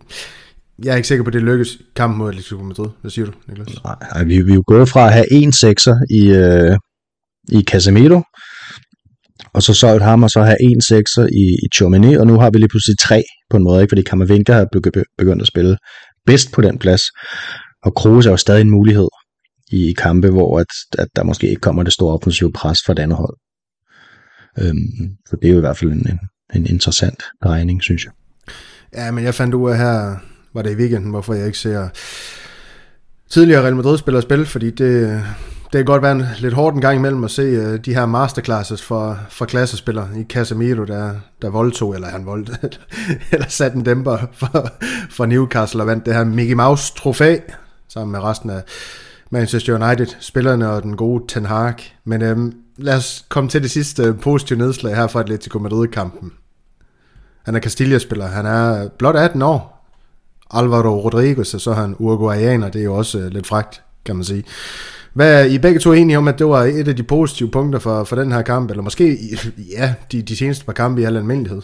jeg er ikke sikker på, at det lykkes kamp mod Atletico Madrid. Hvad siger du, Niklas? Nej, vi, vi er jo gået fra at have en sekser i, øh, i Casemiro, og så solgt ham, og så have en sekser i, i Chomini, og nu har vi lige pludselig tre på en måde, ikke? fordi Kammervinka har begyndt at spille bedst på den plads, og Kroos er jo stadig en mulighed i kampe, hvor at, at der måske ikke kommer det store offensive pres fra det andet hold. Øhm, så det er jo i hvert fald en, en, en interessant regning, synes jeg. Ja, men jeg fandt ud af her, var det i weekenden, hvorfor jeg ikke ser tidligere Real Madrid-spillere spille, fordi det, det kan godt være lidt hårdt en gang imellem at se uh, de her masterclasses for, for klassespillere i Casemiro, der, der voldtog, eller han voldt, [laughs] eller satte en dæmper for, for Newcastle og vandt det her Mickey Mouse trofæ sammen med resten af Manchester United, spillerne og den gode Ten Hag. Men øhm, lad os komme til det sidste øh, positive nedslag her fra Atletico Madrid-kampen. Han er Castilla-spiller. Han er blot 18 år. Alvaro Rodriguez, og så er han uruguayaner. Det er jo også øh, lidt fragt, kan man sige. Hvad er I begge to enige om, at det var et af de positive punkter for, for den her kamp? Eller måske, [laughs] ja, de, de seneste par kampe i al almindelighed?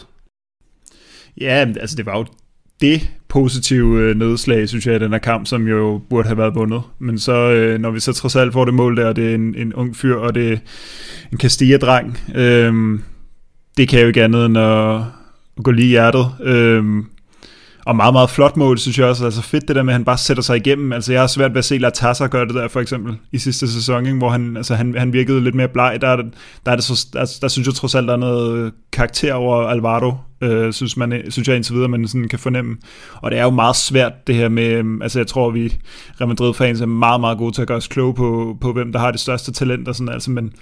Ja, altså det var jo det positive øh, nedslag, synes jeg, i den her kamp, som jo burde have været vundet. Men så, øh, når vi så trods alt får det mål der, det er en, en ung fyr, og det er en Castilla-dreng, øh, det kan jo ikke andet end at, at gå lige i hjertet. Øh, og meget, meget flot mål, synes jeg også. Altså fedt det der med, at han bare sætter sig igennem. Altså jeg har svært ved at se Latassa gøre det der, for eksempel, i sidste sæson, ikke? hvor han, altså, han, han virkede lidt mere bleg. Der, der, er det så, der, der synes jeg trods alt, der er noget karakter over Alvaro, øh, synes, man, synes jeg indtil videre, man sådan kan fornemme. Og det er jo meget svært det her med, øhm, altså jeg tror, vi Real Madrid-fans er meget, meget gode til at gøre os kloge på, på hvem der har det største talent og sådan, altså, men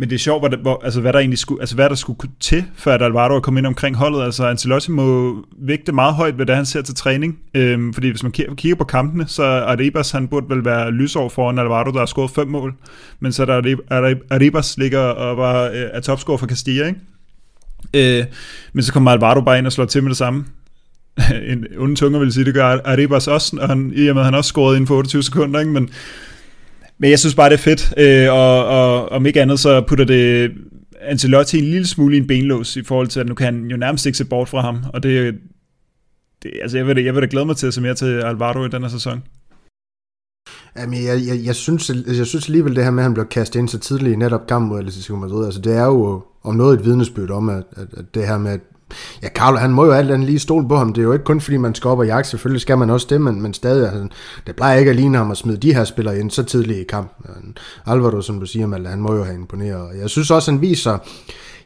men det er sjovt, hvad der, hvor, altså, hvad der egentlig skulle, altså, hvad der skulle til, før at Alvaro er kommet ind omkring holdet. Altså, Ancelotti må vægte meget højt, hvad det han ser til træning. Øhm, fordi hvis man kigger på kampene, så er Arribas, han burde vel være lysår foran Alvaro, der har scoret fem mål. Men så er der Arribas ligger og var, øh, er topscorer for Castilla, ikke? Øh, men så kommer Alvaro bare ind og slår til med det samme. [laughs] en onde tunge vil sige, det gør Arribas også, og han, i og med, at han også scoret inden for 28 sekunder, ikke? Men, men jeg synes bare, det er fedt, øh, og, og om ikke andet, så putter det Ancelotti en lille smule i en benlås, i forhold til, at nu kan han jo nærmest ikke se bort fra ham, og det, det altså jeg vil, jeg vil da glæde mig til at se mere til Alvaro i den her sæson. Jamen, jeg, jeg, jeg, synes, jeg synes alligevel det her med, at han blev kastet ind så tidligt i netop kamp mod Atletico Madrid, altså det er jo om noget et vidnesbyrd om, at, at, at det her med, at Ja, Carlo, han må jo alt andet lige stole på ham. Det er jo ikke kun fordi, man skal op og jagte. Selvfølgelig skal man også det, men, men stadig, altså, det plejer ikke at ligne ham at smide de her spillere ind så tidligt i kampen. Øh, Alvaro, som du siger, Malte, han må jo have imponeret. Jeg synes også, han viser,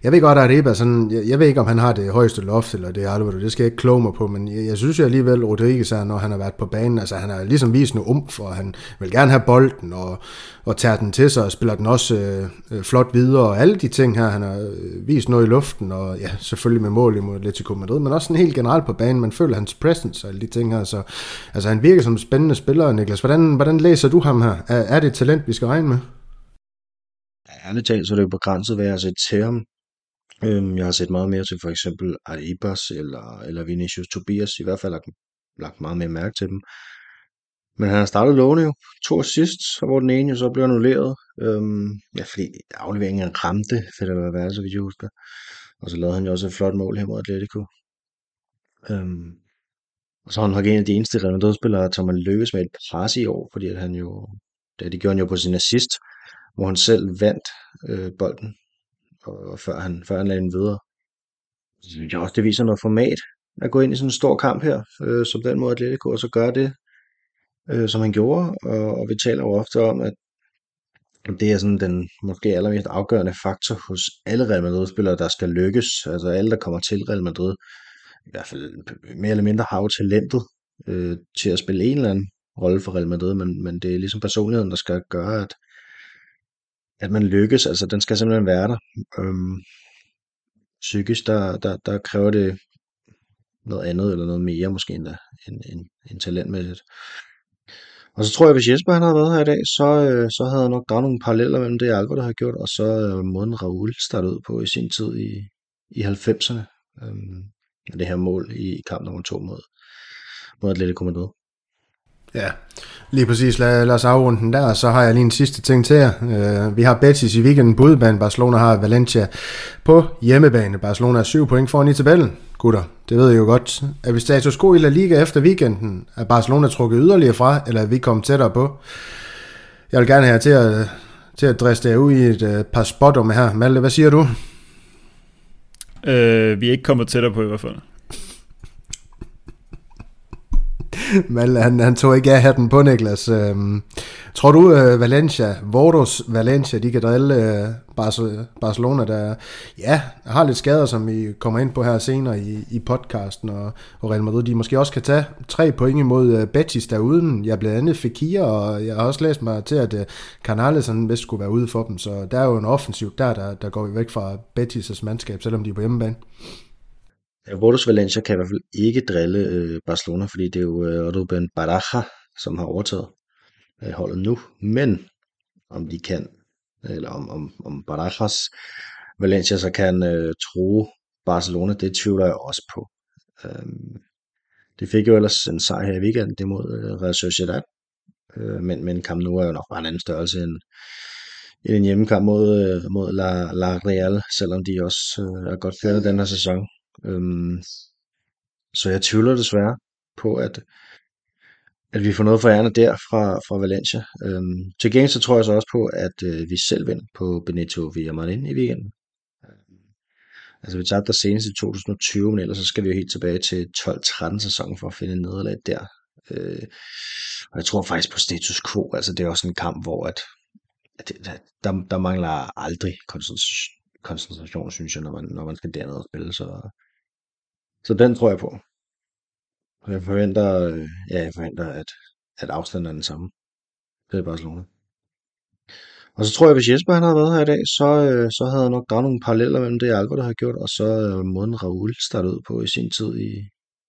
jeg ved godt, at Arriba sådan, jeg, jeg ved ikke, om han har det højeste loft, eller det er Alvaro, det skal jeg ikke kloge mig på, men jeg, jeg synes jo alligevel, Rodriguez er, når han har været på banen, altså han har ligesom vist noget umf, og han vil gerne have bolden, og, og tager den til sig, og spiller den også øh, øh, flot videre, og alle de ting her, han har øh, vist noget i luften, og ja, selvfølgelig med mål imod Atletico Madrid, men også sådan helt generelt på banen, man føler hans presence og alle de ting her, så altså han virker som en spændende spiller, Niklas. Hvordan, hvordan læser du ham her? Er, er det et talent, vi skal regne med? Ja, ærligt talt, så er det jo begrænset, hvad jeg har set til ham. Øhm, jeg har set meget mere til for eksempel Arribas eller, eller Vinicius Tobias, i hvert fald lagt, lagt meget mere mærke til dem. Men han har startet lovende jo. To assists, hvor den ene jo så blev annulleret. Øhm, ja, fordi afleveringen ramte Federer være, så vidt jeg husker. Og så lavede han jo også et flot mål her mod Atletico. Øhm, og så har han nok en af de eneste Real Madrid-spillere, som man lykkes med et pres i år, fordi at han jo, det, det gjorde han jo på sin assist, hvor han selv vandt øh, bolden og før han, før han lagde den videre. Så synes jeg også, det viser noget format at gå ind i sådan en stor kamp her, øh, som den mod Atletico, og så gøre det, øh, som han gjorde. Og, og vi taler jo ofte om, at det er sådan den måske allermest afgørende faktor hos alle Real Madrid-spillere, der skal lykkes. Altså alle, der kommer til Real Madrid, i hvert fald mere eller mindre har jo talentet øh, til at spille en eller anden rolle for Real Madrid, men, men det er ligesom personligheden, der skal gøre, at, at man lykkes, altså den skal simpelthen være der. Øhm, psykisk, der, der, der kræver det noget andet, eller noget mere måske end, end, end, end talentmæssigt. Og så tror jeg, hvis Jesper han havde været her i dag, så, øh, så havde jeg nok draget nogle paralleller mellem det, Albert der har gjort, og så øh, måden Raul startede ud på i sin tid i, i 90'erne. Øhm, det her mål i kamp nummer to mod, mod Atletico Madrid. Ja, lige præcis. Lad, lad os afrunde den der, så har jeg lige en sidste ting til jer. Øh, vi har Betis i weekenden på udebane. Barcelona har Valencia på hjemmebane. Barcelona er 7 point foran i tabellen. Gutter, det ved I jo godt. Er vi status quo i La Liga efter weekenden? Er Barcelona trukket yderligere fra, eller er vi kommet tættere på? Jeg vil gerne have til at, til at driste jer ud i et uh, par spot her. Malte, hvad siger du? Øh, vi er ikke kommet tættere på i hvert fald. Mal, han, han tog ikke af hatten på, Niklas. Øhm, tror du, øh, Valencia, Vordos Valencia, de kan drille øh, Barcelona, der ja, har lidt skader, som vi kommer ind på her senere i, i podcasten, og, og Real Madrid, de måske også kan tage tre point imod øh, Betis derude. Jeg blandt andet Fekir, og jeg har også læst mig til, at øh, Canales sådan vist skulle være ude for dem, så der er jo en offensiv der, der, der går vi væk fra Betis' mandskab, selvom de er på hjemmebane. Bordeaux Valencia kan i hvert fald ikke drille øh, Barcelona, fordi det er jo øh, Ruben Baraja, som har overtaget øh, holdet nu. Men om de kan, eller om, om, om Barajas Valencia så kan øh, tro Barcelona, det tvivler jeg også på. Øhm, det fik jo ellers en sejr her i weekenden, det mod øh, Real Sociedad. Øh, men, men kamp nu er jo nok bare en anden størrelse end, end en hjemmekamp mod, øh, mod La, La Real, selvom de også øh, er godt færdige den her sæson. Øhm, så jeg tvivler desværre på, at, at vi får noget for ærne der fra, fra Valencia. Øhm, til gengæld så tror jeg så også på, at øh, vi selv vinder på Benito Villamarin i weekenden. Øhm, altså vi tabte der senest i 2020, men ellers så skal vi jo helt tilbage til 12-13 sæsonen for at finde nederlag der. Øh, og jeg tror faktisk på status quo, altså det er også en kamp, hvor at, at der, der mangler aldrig koncentration, koncentration, synes jeg, når man, når man skal derned og spille. Så, så den tror jeg på. Og jeg forventer, øh, ja, jeg forventer at, at afstanden er den samme. Det er Barcelona. Og så tror jeg, hvis Jesper han havde været her i dag, så, øh, så havde jeg nok draget nogle paralleller mellem det, Albert har gjort, og så øh, måden Raul startede ud på i sin tid i,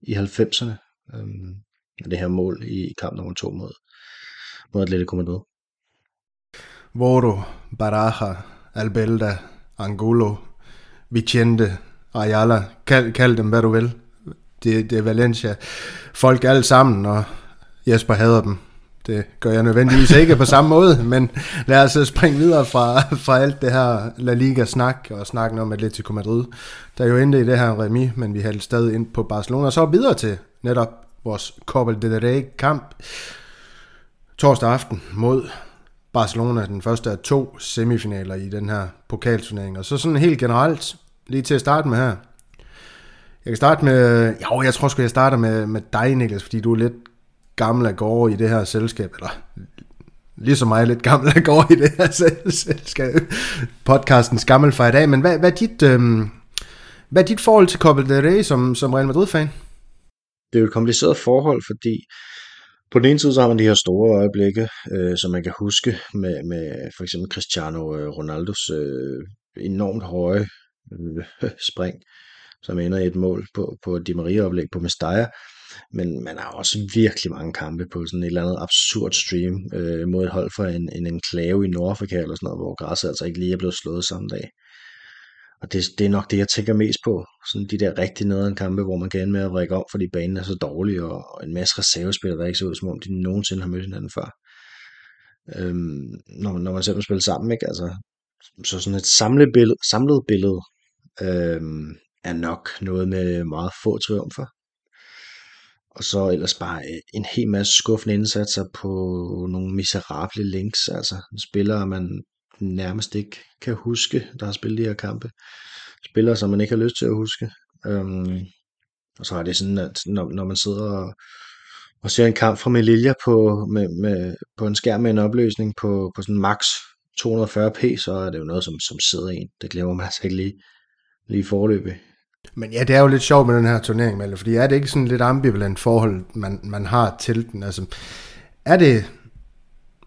i 90'erne. Øhm, det her mål i kamp nummer to mod, mod Atletico Madrid. Voro, Baraja, Albelda, Angulo, Vicente, Ayala, kald, kald dem hvad du vil. Det, det er Valencia. Folk alle sammen, og Jesper hader dem. Det gør jeg nødvendigvis ikke på samme måde, men lad os øh, springe videre fra, fra alt det her La Liga-snak og snakken om Atletico Madrid, der jo endte i det her remi, men vi hældte stadig ind på Barcelona. Og så videre til netop vores Copa del Rey-kamp torsdag aften mod Barcelona, den første af to semifinaler i den her pokalturnering. Og så sådan helt generelt, lige til at starte med her. Jeg kan starte med, jo, jeg tror sgu, jeg starter med, med dig, Niklas, fordi du er lidt gammel af gårde i det her selskab, eller ligesom mig lidt gammel af gårde i det her selskab. Podcastens gammel fra i dag, men hvad, hvad, er dit, øhm, hvad er dit forhold til Copa del Rey som, som Real Madrid-fan? Det er jo et kompliceret forhold, fordi på den ene side så har man de her store øjeblikke, øh, som man kan huske med, med for eksempel Cristiano øh, Ronaldos øh, enormt høje øh, [laughs] spring, som ender i et mål på, på Di Maria-oplæg på Mestalla. Men man har også virkelig mange kampe på sådan et eller andet absurd stream øh, mod et hold fra en, en enklave i Nordafrika eller sådan noget, hvor græsset altså ikke lige er blevet slået samme dag. Og det, det er nok det, jeg tænker mest på. Sådan de der rigtig nederen kampe, hvor man kan ende med at række om, fordi banen er så dårlig, og, og en masse reservespillere, der ikke ser ud, som om de nogensinde har mødt hinanden før. Øhm, når, når man selv spiller sammen, ikke? Altså, så sådan et samlet billede, samlet billede øhm, er nok noget med meget få triumfer. Og så ellers bare øh, en hel masse skuffende indsatser på nogle miserable links, altså spillere, man nærmest ikke kan huske, der har spillet de her kampe. Spillere, som man ikke har lyst til at huske. Øhm, og så er det sådan, at når, når man sidder og, og ser en kamp fra Melilla på, med, med, på en skærm med en opløsning på, på sådan max 240p, så er det jo noget, som, som sidder en. Det glemmer man altså ikke lige, lige forløbig. Men ja, det er jo lidt sjovt med den her turnering, Malle, fordi er det ikke sådan lidt ambivalent forhold, man, man har til den? Altså, er det,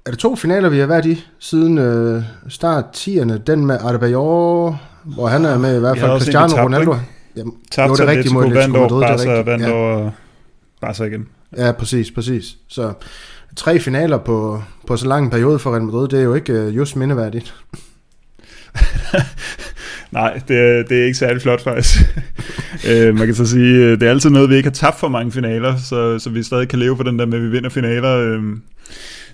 er det to finaler, vi har været i siden øh, start 10'erne? Den med Adebayor, hvor han er med i hvert fald Cristiano tabt, Ronaldo. Jamen, tabt jo, det er rigtigt mod Atletico Madrid. Barca, det er rigtigt. Ja. Barca igen. Ja, præcis, præcis. Så tre finaler på, på så lang en periode for Real Madrid, det er jo ikke øh, just mindeværdigt. [laughs] Nej, det, det er ikke særlig flot faktisk. [laughs] øh, man kan så sige, øh, det er altid noget, vi ikke har tabt for mange finaler, så, så vi stadig kan leve på den der med, at vi vinder finaler. Øh,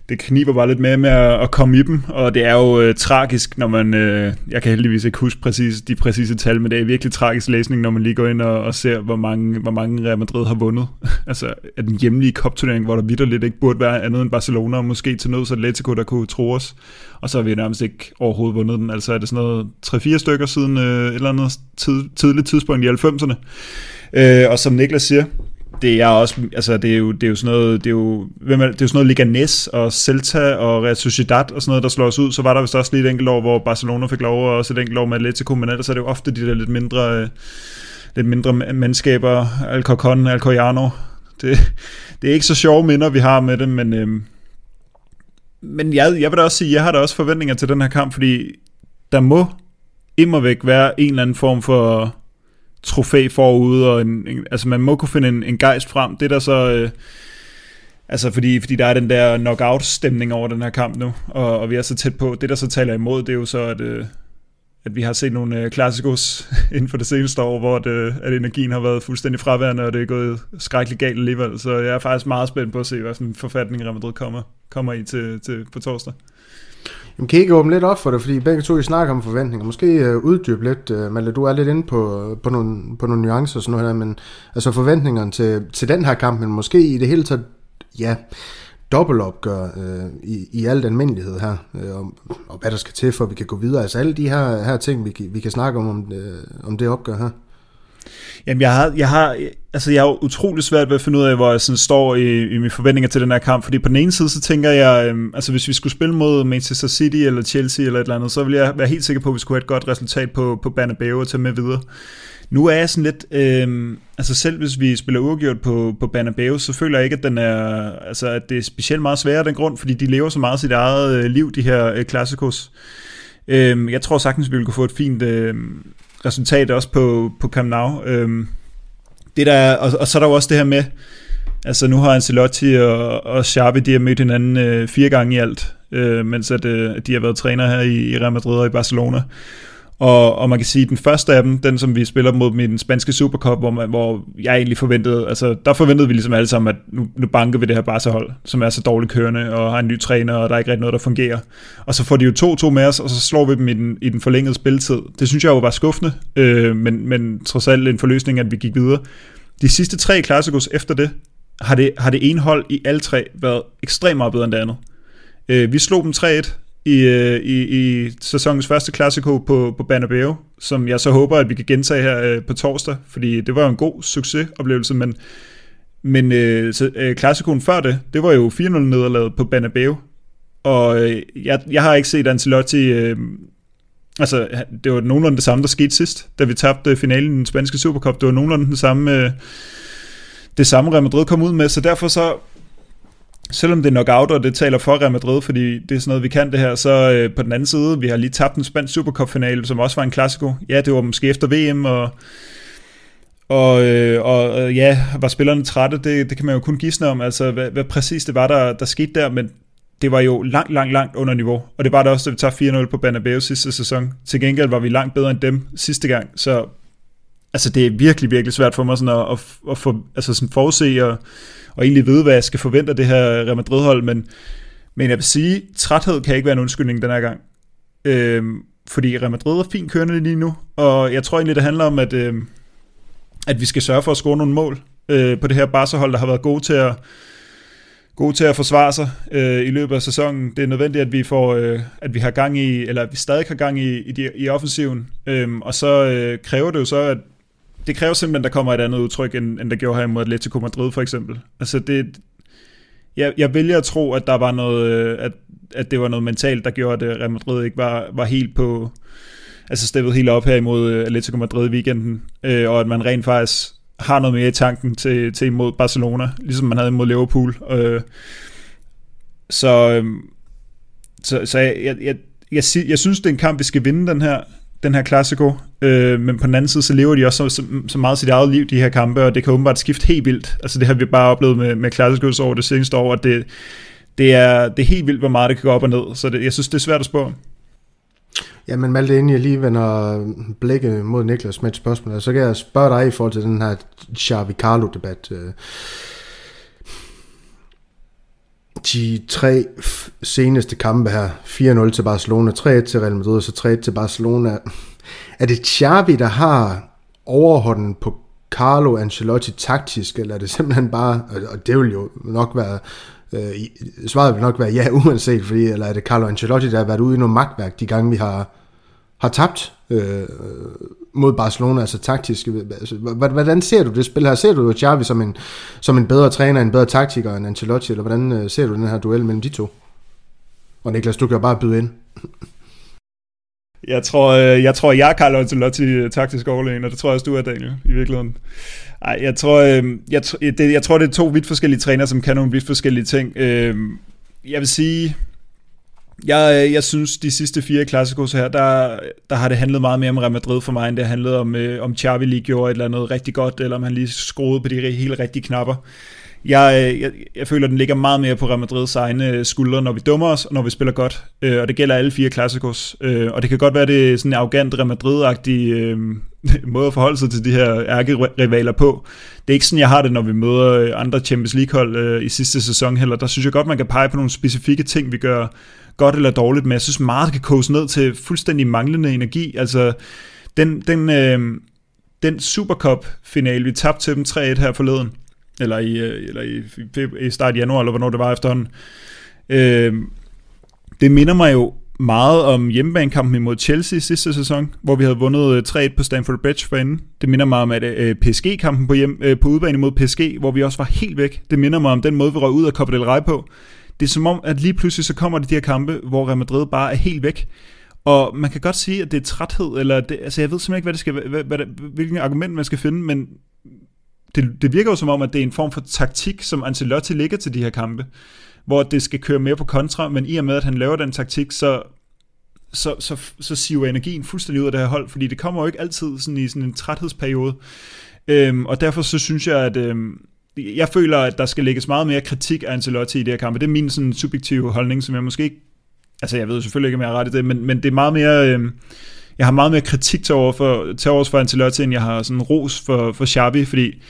det kniber bare lidt med med at, at komme i dem, og det er jo øh, tragisk, når man, øh, jeg kan heldigvis ikke huske præcis, de præcise tal, men det er virkelig tragisk læsning, når man lige går ind og, og ser, hvor mange, hvor mange Real Madrid har vundet. [laughs] altså, at den hjemlige kopturnering, hvor der vidderligt ikke burde være andet end Barcelona, og måske til noget så Atletico, der kunne tro os, og så har vi nærmest ikke overhovedet vundet den. Altså er det sådan noget 3-4 stykker siden øh, et eller andet tid, tidligt tidspunkt i 90'erne. Øh, og som Niklas siger, det er også, altså det er jo, det er jo sådan noget, det er jo, hvem er, det er jo sådan noget Liganes og Celta og Real Sociedad og sådan noget, der slår os ud. Så var der vist også lige et enkelt år, hvor Barcelona fik lov, og også et enkelt år med Atletico, men ellers er det jo ofte de der lidt mindre, øh, lidt mindre mandskaber, Alcorcon, Alcoyano. Det, det er ikke så sjove minder, vi har med det, men, øhm, men jeg, jeg vil da også sige, jeg har da også forventninger til den her kamp, fordi der må immer væk være en eller anden form for trofæ forude, og en, en, altså man må kunne finde en, en gejst frem. Det der så... Øh, altså fordi, fordi der er den der knockout-stemning over den her kamp nu, og, og vi er så tæt på. Det der så taler imod, det er jo så, at, øh, at vi har set nogle øh, klassikos [laughs] inden for det seneste år, hvor det, at energien har været fuldstændig fraværende, og det er gået skrækkeligt galt alligevel. Så jeg er faktisk meget spændt på at se, hvad en forfatning Real Madrid kommer, kommer i til, til, på torsdag. Jamen, kan I ikke åbne lidt op for det, fordi begge to I snakker om forventninger. Måske øh, uh, uddybe lidt, uh, du er lidt inde på, på, nogle, på nogle nuancer og sådan noget her, men altså forventningerne til, til den her kamp, men måske i det hele taget, ja, dobbeltopgør øh, i, i al almindelighed her, øh, og, og hvad der skal til, for at vi kan gå videre. Altså alle de her, her ting, vi, vi kan snakke om, om, det, om det opgør her. Jamen, jeg har, jeg har, altså, jeg har utrolig svært ved at finde ud af, hvor jeg sådan står i, i mine forventninger til den her kamp, fordi på den ene side, så tænker jeg, øhm, altså hvis vi skulle spille mod Manchester City eller Chelsea eller et eller andet, så ville jeg være helt sikker på, at vi skulle have et godt resultat på, på Bernabeu og tage med videre. Nu er jeg sådan lidt, øh, altså selv hvis vi spiller uafgjort på, på Banabeo, så føler jeg ikke, at, den er, altså, at det er specielt meget sværere af den grund, fordi de lever så meget sit eget øh, liv, de her øh, klassikos. Øh, jeg tror sagtens, vi vil kunne få et fint øh, resultat også på, på Camp Nou. Øhm, det der og, og så er der jo også det her med, altså nu har Ancelotti og, og Xavi, de har mødt hinanden øh, fire gange i alt, øh, mens at, øh, de har været træner her i, i Real Madrid og i Barcelona. Og, og man kan sige, at den første af dem, den som vi spiller mod dem den spanske Supercup, hvor, man, hvor jeg egentlig forventede, altså der forventede vi ligesom alle sammen, at nu, nu banker vi det her Barca-hold, som er så dårligt kørende, og har en ny træner, og der er ikke rigtig noget, der fungerer. Og så får de jo 2-2 med os, og så slår vi dem i den, i den forlængede spilletid. Det synes jeg jo var skuffende, øh, men, men trods alt en forløsning, at vi gik videre. De sidste tre klassikos efter det, har det, har det ene hold i alle tre været ekstremt meget bedre end det andet. Øh, vi slog dem 3-1 i, øh, i, i sæsonens første klassiko på, på Banabeo, som jeg så håber, at vi kan gentage her øh, på torsdag, fordi det var jo en god succesoplevelse, men, men øh, så, øh, klassikoen før det, det var jo 4-0 nederlaget på Banabeo, og øh, jeg, jeg har ikke set Ancelotti, øh, altså det var nogenlunde det samme, der skete sidst, da vi tabte finalen i den spanske Supercup, det var nogenlunde den samme, øh, det samme Real Madrid kom ud med, så derfor så selvom det er knockout, og det taler for Real Madrid, fordi det er sådan noget, vi kan det her, så øh, på den anden side, vi har lige tabt en spansk Supercup-finale, som også var en klassiko. Ja, det var måske efter VM, og, og, øh, og øh, ja, var spillerne trætte, det, det kan man jo kun gisne om, altså hvad, hvad præcis det var, der, der skete der, men det var jo langt, langt, langt under niveau, og det var det også, da vi tager 4-0 på Banabeo sidste sæson. Til gengæld var vi langt bedre end dem sidste gang, så altså det er virkelig, virkelig svært for mig sådan at, at, at få, altså sådan forudse og og egentlig vide, hvad jeg skal forvente af det her Real Madrid-hold, men, men jeg vil sige, træthed kan ikke være en undskyldning den her gang. Øhm, fordi Real Madrid er fint kørende lige nu, og jeg tror egentlig, det handler om, at, øhm, at vi skal sørge for at score nogle mål øh, på det her Barca-hold, der har været gode til at, gode til at forsvare sig øh, i løbet af sæsonen. Det er nødvendigt, at vi får, øh, at vi har gang i, eller at vi stadig har gang i, i, de, i offensiven, øhm, og så øh, kræver det jo så, at det kræver simpelthen, at der kommer et andet udtryk, end, end der gjorde her mod Atletico Madrid for eksempel. Altså det, jeg, jeg vælger at tro, at der var noget, øh, at, at det var noget mentalt, der gjorde, at øh, Real Madrid ikke var, var helt på, altså steppet helt op her imod øh, Atletico Madrid i weekenden, øh, og at man rent faktisk har noget mere i tanken til, til imod Barcelona, ligesom man havde imod Liverpool. Øh, så, øhm, så, så jeg, jeg, jeg, jeg, jeg synes, det er en kamp, vi skal vinde den her den her klassiko, øh, men på den anden side, så lever de også så, så, så meget sit eget liv, de her kampe, og det kan åbenbart skifte helt vildt. Altså det har vi bare oplevet med, med klassikos over det seneste år, at det, det, er, det er helt vildt, hvor meget det kan gå op og ned, så det, jeg synes, det er svært at spå. Ja, men Malte, inden jeg lige vender blikket mod Niklas med et spørgsmål, så kan jeg spørge dig i forhold til den her Xavi Carlo-debat. Øh, de tre seneste kampe her, 4-0 til Barcelona, 3-1 til Real Madrid, og så 3-1 til Barcelona. Er det Xavi, der har overhånden på Carlo Ancelotti taktisk, eller er det simpelthen bare, og det vil jo nok være, øh, svaret vil nok være ja, [laughs] uanset, fordi, eller er det Carlo Ancelotti, der har været ude i noget magtværk de gange, vi har, har tabt øh, mod Barcelona, altså taktisk. Øh, altså, hvordan ser du det spil her? Ser du Xavi som en, som en bedre træner, en bedre taktiker end Ancelotti, eller hvordan øh, ser du den her duel mellem de to? Og Niklas, du kan bare byde ind. [laughs] Øh, jeg tror, jeg tror, jeg er Carlo Ancelotti taktisk overlegen, og det tror jeg også, du er, Daniel, i virkeligheden. Ej, jeg tror, jeg, det, jeg tror, det er to vidt forskellige trænere, som kan nogle vidt forskellige ting. Jeg vil sige, jeg, øh, jeg synes, de sidste fire klassikos her, der, der har det handlet meget mere om Real Madrid for mig, end det handlede om, øh, om Xavi lige gjorde et eller andet rigtig godt, eller om han lige skruede på de helt rigtige knapper. Jeg, øh, jeg, jeg føler, at den ligger meget mere på Real Madrids egne øh, skuldre, når vi dummer os, og når vi spiller godt. Øh, og det gælder alle fire klassikos. Øh, og det kan godt være, det er sådan en arrogant Real Madrid-agtig øh, [laughs] måde at forholde sig til de her ærkerivaler på. Det er ikke sådan, jeg har det, når vi møder andre Champions League-hold øh, i sidste sæson heller. Der synes jeg godt, man kan pege på nogle specifikke ting, vi gør godt eller dårligt, men jeg synes meget kan koges ned til fuldstændig manglende energi. Altså, den, den, øh, den Supercup-finale, vi tabte til dem 3-1 her forleden, eller i, øh, eller i, i start januar, eller hvornår det var efterhånden. Øh, det minder mig jo meget om hjemmebanekampen imod Chelsea sidste sæson, hvor vi havde vundet øh, 3-1 på Stamford Bridge for. Det minder mig om at øh, PSG-kampen på, hjem, på udbane mod PSG, hvor vi også var helt væk. Det minder mig om den måde, vi røg ud af Copa del Rey på. Det er som om, at lige pludselig så kommer det de her kampe, hvor Real Madrid bare er helt væk. Og man kan godt sige, at det er træthed, eller det, altså jeg ved simpelthen ikke, hvad det skal, hvad, hvad, hvilken argument man skal finde, men det, det virker jo som om, at det er en form for taktik, som Ancelotti ligger til de her kampe hvor det skal køre mere på kontra, men i og med, at han laver den taktik, så, så, så, så siver energien fuldstændig ud af det her hold, fordi det kommer jo ikke altid sådan i sådan en træthedsperiode. Øhm, og derfor så synes jeg, at øhm, jeg føler, at der skal lægges meget mere kritik af Ancelotti i det her kamp. Det er min sådan subjektive holdning, som jeg måske ikke, altså jeg ved selvfølgelig ikke, om jeg har ret i det, men, men det er meget mere, øh, jeg har meget mere kritik til over for, til over for Ancelotti, end jeg har sådan ros for, for Xavi, fordi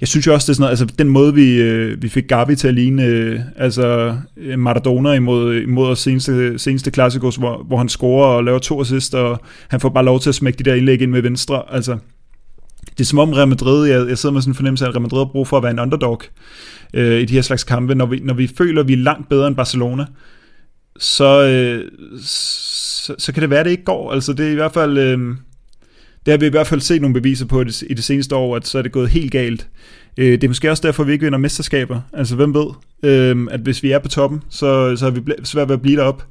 jeg synes jo også, det er sådan noget, altså den måde, vi, øh, vi fik Gavi til at ligne, øh, altså øh, Maradona imod, imod os seneste, seneste klassikos, hvor, hvor han scorer og laver to assist, og han får bare lov til at smække de der indlæg ind med venstre, altså det er som om Real Madrid, jeg, jeg sidder med sådan en fornemmelse af, at Real Madrid har brug for at være en underdog øh, i de her slags kampe, når vi, når vi føler, at vi er langt bedre end Barcelona, så, øh, så, så kan det være, at det ikke går, altså det er i hvert fald... Øh, det har vi i hvert fald set nogle beviser på i det seneste år, at så er det gået helt galt. Øh, det er måske også derfor, vi ikke vinder mesterskaber. Altså, hvem ved, øh, at hvis vi er på toppen, så, så har vi svært ved at blive derop.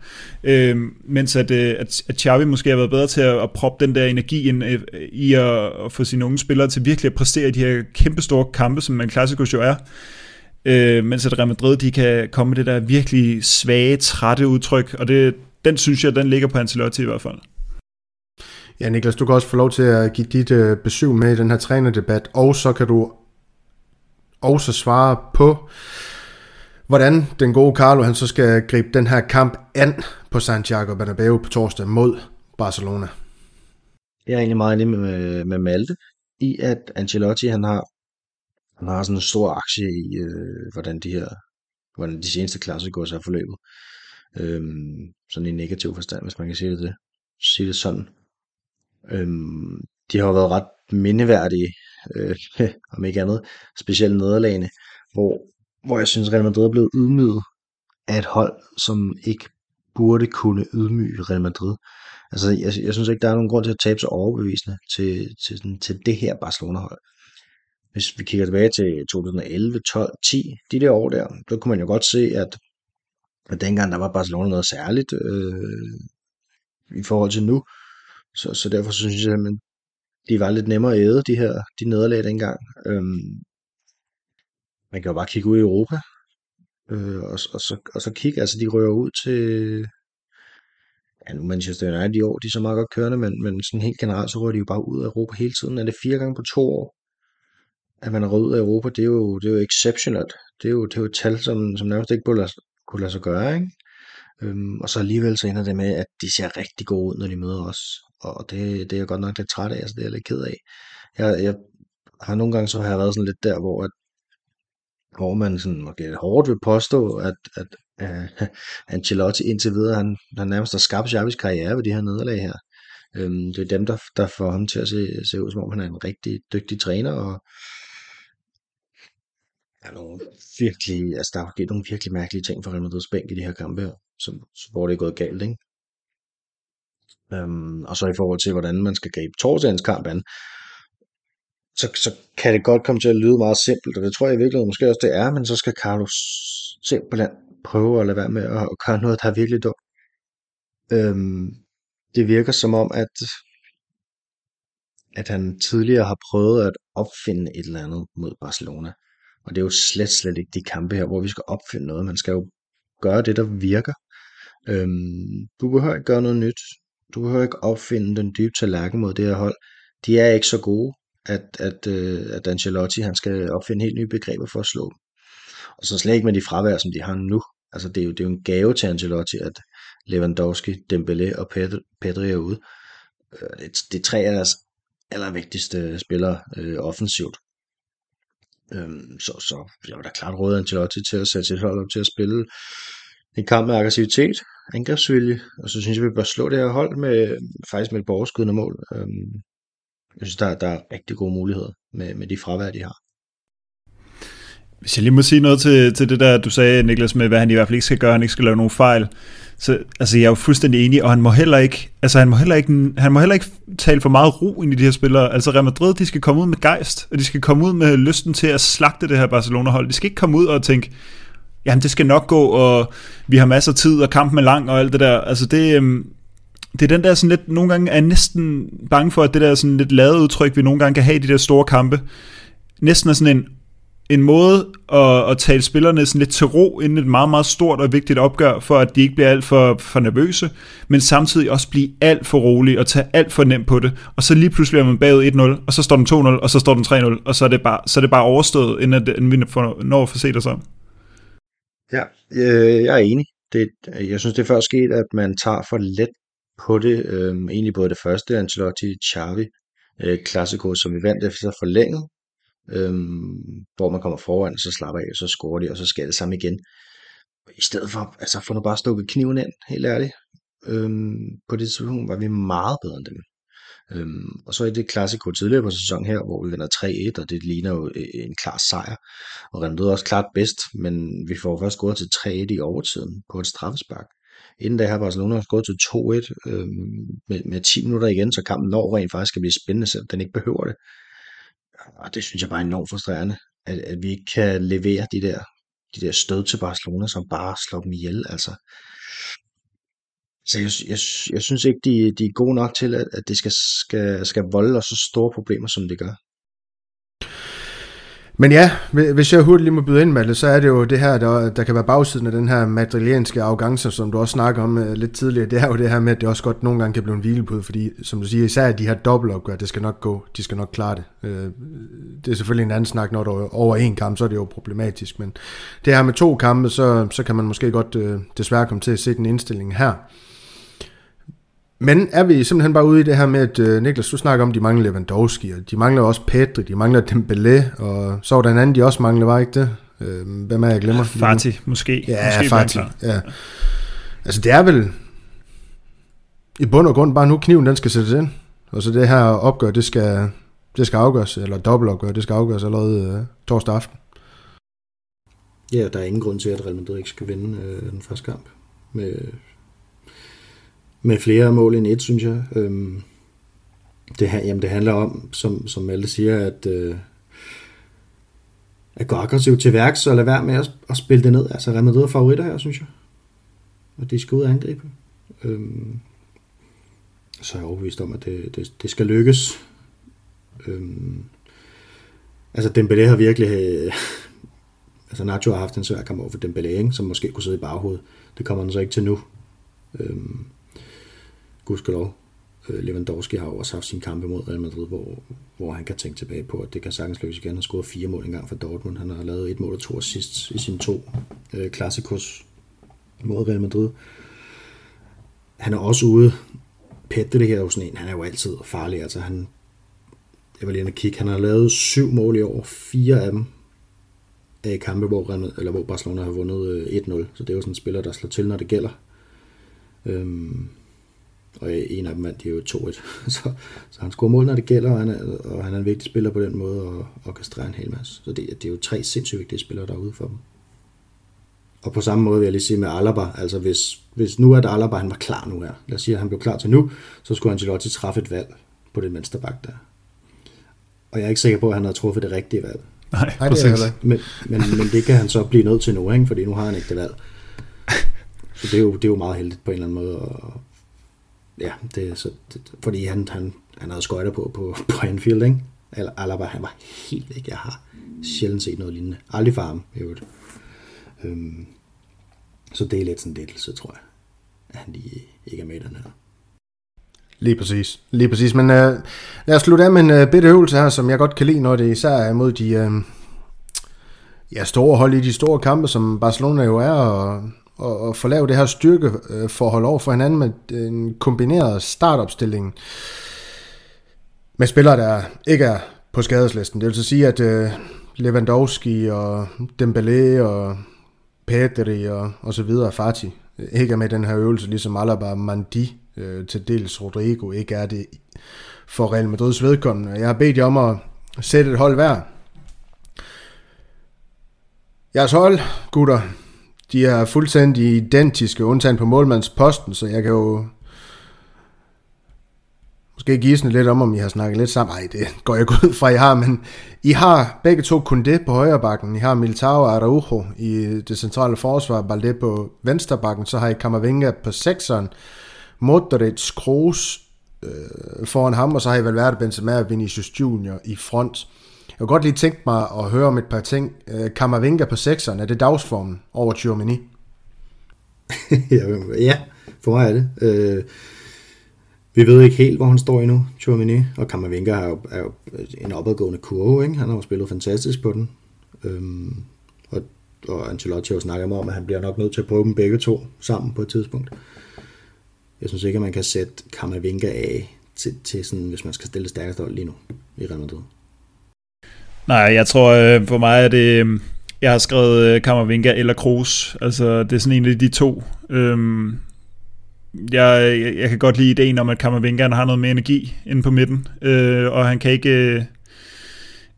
Øh, mens at, øh, at, at Xavi måske har været bedre til at, at proppe den der energi ind øh, i at, at få sine unge spillere til virkelig at præstere i de her kæmpestore kampe, som en klassisk jo er. Øh, mens at Real Madrid, de kan komme med det der virkelig svage, trætte udtryk, og det, den synes jeg, den ligger på Ancelotti i hvert fald. Ja, Niklas, du kan også få lov til at give dit øh, besøg med i den her trænerdebat, og så kan du også svare på, hvordan den gode Carlo han så skal gribe den her kamp an på Santiago Bernabeu på torsdag mod Barcelona. Jeg er egentlig meget enig med, med Malte i, at Ancelotti han har, han har sådan en stor aktie i, øh, hvordan de her hvordan de seneste klasser går sig forløbet. Øhm, sådan i negativ forstand, hvis man kan sige det, sige det sådan. Øhm, de har jo været ret mindeværdige, øh, [laughs] om ikke andet, specielt nederlagene, hvor, hvor jeg synes, Real Madrid er blevet ydmyget af et hold, som ikke burde kunne ydmyge Real Madrid. Altså, jeg, jeg synes ikke, der er nogen grund til at tabe sig overbevisende til, til, til, til det her Barcelona-hold. Hvis vi kigger tilbage til 2011, 12, 10, de der år der, så kunne man jo godt se, at, at dengang der var Barcelona noget særligt øh, i forhold til nu. Så, så derfor så synes jeg, at de var lidt nemmere at æde, de her de nederlag dengang. Øhm, man kan jo bare kigge ud i Europa, øh, og, og, så, og så kigge, altså de rører ud til, ja nu Manchester United i år, de er så meget godt kørende, men, men sådan helt generelt, så rører de jo bare ud af Europa hele tiden. Er det fire gange på to år, at man er rødt ud af Europa, det er jo, det er jo exceptionelt. Det er jo, det er jo et tal, som, som nærmest ikke kunne lade, kunne lade sig gøre, ikke? Øhm, og så alligevel så ender det med, at de ser rigtig gode ud, når de møder os og det, det er jeg godt nok lidt træt af, altså det er jeg lidt ked af. Jeg, jeg har nogle gange så har jeg været sådan lidt der, hvor, at, hvor man sådan, måske hårdt vil påstå, at, at uh, [laughs] Ancelotti indtil videre, han, han nærmest har skabt Xavis karriere ved de her nederlag her. Øhm, det er dem, der, der får ham til at se, se ud, som om han er en rigtig dygtig træner, og er nogle virkelig, altså der er sket nogle virkelig mærkelige ting for Real Madrid's bænk i de her kampe her, som, hvor det er gået galt, ikke? Øhm, og så i forhold til, hvordan man skal gribe torsdagens kamp an, så, så kan det godt komme til at lyde meget simpelt, og det tror jeg i virkeligheden måske også det er, men så skal Carlos simpelthen prøve at lade være med at, gøre noget, der er virkelig dumt. Øhm, det virker som om, at, at han tidligere har prøvet at opfinde et eller andet mod Barcelona. Og det er jo slet, slet ikke de kampe her, hvor vi skal opfinde noget. Man skal jo gøre det, der virker. Øhm, du behøver ikke gøre noget nyt. Du behøver ikke opfinde den dybe tallerken mod det her hold. De er ikke så gode, at, at, uh, at Ancelotti han skal opfinde helt nye begreber for at slå dem. Og så slet ikke med de fravær, som de har nu. Altså det er jo, det er jo en gave til Ancelotti, at Lewandowski, Dembélé og Pedri er ude. Øh, det, det er tre af deres allervigtigste spillere øh, offensivt. Øhm, så, så jeg var da klart råde Ancelotti til at sætte sit hold op til at spille en kamp med aggressivitet, angrebsvilje, og så synes jeg, vi bør slå det her hold med, faktisk med et borgerskydende mål. Øhm, jeg synes, der, der er rigtig gode muligheder med, med de fravær, de har. Hvis jeg lige må sige noget til, til det der, du sagde, Niklas, med hvad han i hvert fald ikke skal gøre, han ikke skal lave nogen fejl. Så altså, jeg er jo fuldstændig enig, og han må heller ikke, altså, han må heller ikke, han må heller ikke tale for meget ro ind i de her spillere. Altså Real Madrid, de skal komme ud med gejst, og de skal komme ud med lysten til at slagte det her Barcelona-hold. De skal ikke komme ud og tænke, jamen det skal nok gå, og vi har masser af tid, og kampen er lang, og alt det der. Altså det, øhm, det er den der sådan lidt, nogle gange er jeg næsten bange for, at det der sådan lidt lavet udtryk, vi nogle gange kan have i de der store kampe, næsten er sådan en, en måde at, at tale spillerne sådan lidt til ro inden et meget, meget stort og vigtigt opgør, for at de ikke bliver alt for, for nervøse, men samtidig også blive alt for rolige og tage alt for nemt på det. Og så lige pludselig er man bagud 1-0, og så står den 2-0, og så står den 3-0, og så er det bare, så er det bare overstået, inden, at, inden vi når at få set os om. Ja, øh, jeg er enig. Det, jeg synes, det er først sket, at man tager for let på det. Øhm, egentlig både det første, Ancelotti, Xavi, øh, Classico, som vi vandt efter forlænget, øhm, hvor man kommer foran, så slapper af, så scorer de, og så skal det samme igen. I stedet for, altså få nu bare stukket kniven ind, helt ærligt. Øhm, på det tidspunkt var vi meget bedre end dem. Øhm, og så er det klassiko tidligere på sæsonen her, hvor vi vinder 3-1, og det ligner jo øh, en klar sejr. Og Real Madrid også klart bedst, men vi får først scoret til 3-1 i overtiden på et straffespark. Inden da har Barcelona gået til 2-1 øhm, med, med 10 minutter igen, så kampen når rent faktisk skal blive spændende, selvom den ikke behøver det. Og det synes jeg bare er enormt frustrerende, at, at vi ikke kan levere de der, de der stød til Barcelona, som bare slår dem ihjel. Altså, så jeg, jeg, jeg synes ikke, de, de er gode nok til, at, at det skal, skal, skal volde os så store problemer, som det gør. Men ja, hvis jeg hurtigt lige må byde ind med det, så er det jo det her, der, der kan være bagsiden af den her madrilianske arrogance, som du også snakker om uh, lidt tidligere. Det er jo det her med, at det også godt nogle gange kan blive en hvilepude, fordi som du siger, især de her dobbeltopgør, det skal nok gå, de skal nok klare det. Uh, det er selvfølgelig en anden snak, når du er over en kamp, så er det jo problematisk, men det her med to kampe, så, så kan man måske godt uh, desværre komme til at se den indstilling her. Men er vi simpelthen bare ude i det her med, at uh, Niklas, du snakker om, at de mangler Lewandowski, og de mangler også Pedri, de mangler Dembélé, og så var der en anden, de også mangler, var ikke det? Uh, hvem er jeg glemmer? Fati, måske. Ja, måske Fati. Ja. Altså det er vel i bund og grund bare nu kniven, den skal sættes ind. Og så det her opgør, det skal, det skal afgøres, eller dobbeltopgør, det skal afgøres allerede uh, torsdag aften. Ja, der er ingen grund til, at Real Madrid ikke skal vinde øh, den første kamp med med flere mål end et, synes jeg. Øhm, det, jamen, det handler om, som, som alle siger, at, øh, at gå aggressivt til værks og lade være med at, at spille det ned. Altså Real Madrid er favoritter her, synes jeg. Og de skal ud og angribe. Øhm, så er jeg overbevist om, at det, det, det skal lykkes. Øhm, altså Dembélé har virkelig... Øh, [laughs] altså Nacho har haft en svær kamp over for Dembélé, ikke? som måske kunne sidde i baghovedet. Det kommer han så ikke til nu. Øhm, gudskelov. Øh, Lewandowski har også haft sin kampe mod Real Madrid, hvor, hvor han kan tænke tilbage på, at det kan sagtens lykkes igen. Han har scoret fire mål engang for Dortmund. Han har lavet et mål og to assist i sine to øh, klassikos mod Real Madrid. Han er også ude. Pedri det her er jo sådan en, han er jo altid farlig. Altså han, jeg vil lige kigge, han har lavet syv mål i år, fire af dem er i kampe, hvor, eller hvor Barcelona har vundet øh, 1-0. Så det er jo sådan en spiller, der slår til, når det gælder. Øhm, og en af dem vandt de jo 2-1. [laughs] så, så han scorer mål, når det gælder, og han er, og han er en vigtig spiller på den måde, og orkestrerer en hel masse. Så det, det er jo tre sindssygt vigtige spillere derude for dem. Og på samme måde vil jeg lige sige med Alaba, altså hvis, hvis nu er det Alaba, han var klar nu her, lad os sige, at han blev klar til nu, så skulle Ancelotti træffe et valg på den venstre bak der. Og jeg er ikke sikker på, at han har truffet det rigtige valg. Nej, Nej det er men, men, men det kan han så blive nødt til nu, ikke? fordi nu har han ikke det valg. [laughs] Så det er jo, det er jo meget heldigt på en eller anden måde, og, ja, det, så, det, fordi han, han, han havde skøjter på, på, på Anfield, ikke? Eller Alaba, han var helt ikke. Jeg har sjældent set noget lignende. Aldrig for ham, i øvrigt. Øhm, så det er lidt sådan lidt, så tror jeg, at han lige ikke er med i den her. Lige præcis. Lige præcis. Men øh, lad os slutte af med en øh, bitte øvelse her, som jeg godt kan lide, når det især er mod de øh, ja, store hold i de store kampe, som Barcelona jo er, og og, og få lavet det her styrkeforhold over for hinanden med en kombineret startopstilling med spillere, der ikke er på skadeslisten. Det vil så sige, at øh, Lewandowski og Dembélé og Pedri og, og så videre, Fati, øh, ikke er med i den her øvelse, ligesom Alaba Mandi, øh, til dels Rodrigo, ikke er det for Real Madrids vedkommende. Jeg har bedt jer om at sætte et hold hver, Jeres hold, gutter, de er fuldstændig identiske, undtagen på målmandsposten, så jeg kan jo måske gisne lidt om, om I har snakket lidt sammen. Nej, det går jeg ud fra, I har, men I har begge to Kunde på højre bakken. I har Militao og Araujo i det centrale forsvar, Balde på venstre bakken, så har I Kamavinga på sekseren, Modric, Kroos øh, foran ham, og så har I Valverde, Benzema og Vinicius Junior i front. Jeg kunne godt lige tænke mig at høre om et par ting. Øh, Kammervinga på sekseren, er det dagsformen over Tjormini? [laughs] ja, for mig er det. Øh, vi ved ikke helt, hvor han står endnu, Tjormini. og Kammervinga er jo, er jo en opadgående kurve, ikke? han har jo spillet fantastisk på den. Øhm, og, og Ancelotti har jo snakket om, at han bliver nok nødt til at prøve dem begge to sammen på et tidspunkt. Jeg synes ikke, at man kan sætte Kammervinga af til, til sådan, hvis man skal stille stærkest hold lige nu i Real Madrid. Nej, jeg tror øh, for mig er det, øh, jeg har skrevet øh, Kammervinga eller Kroos. Altså, det er sådan en af de to. Øhm, jeg, jeg, jeg kan godt lide ideen om, at Kammervinga har noget mere energi inde på midten, øh, og han kan ikke... Øh,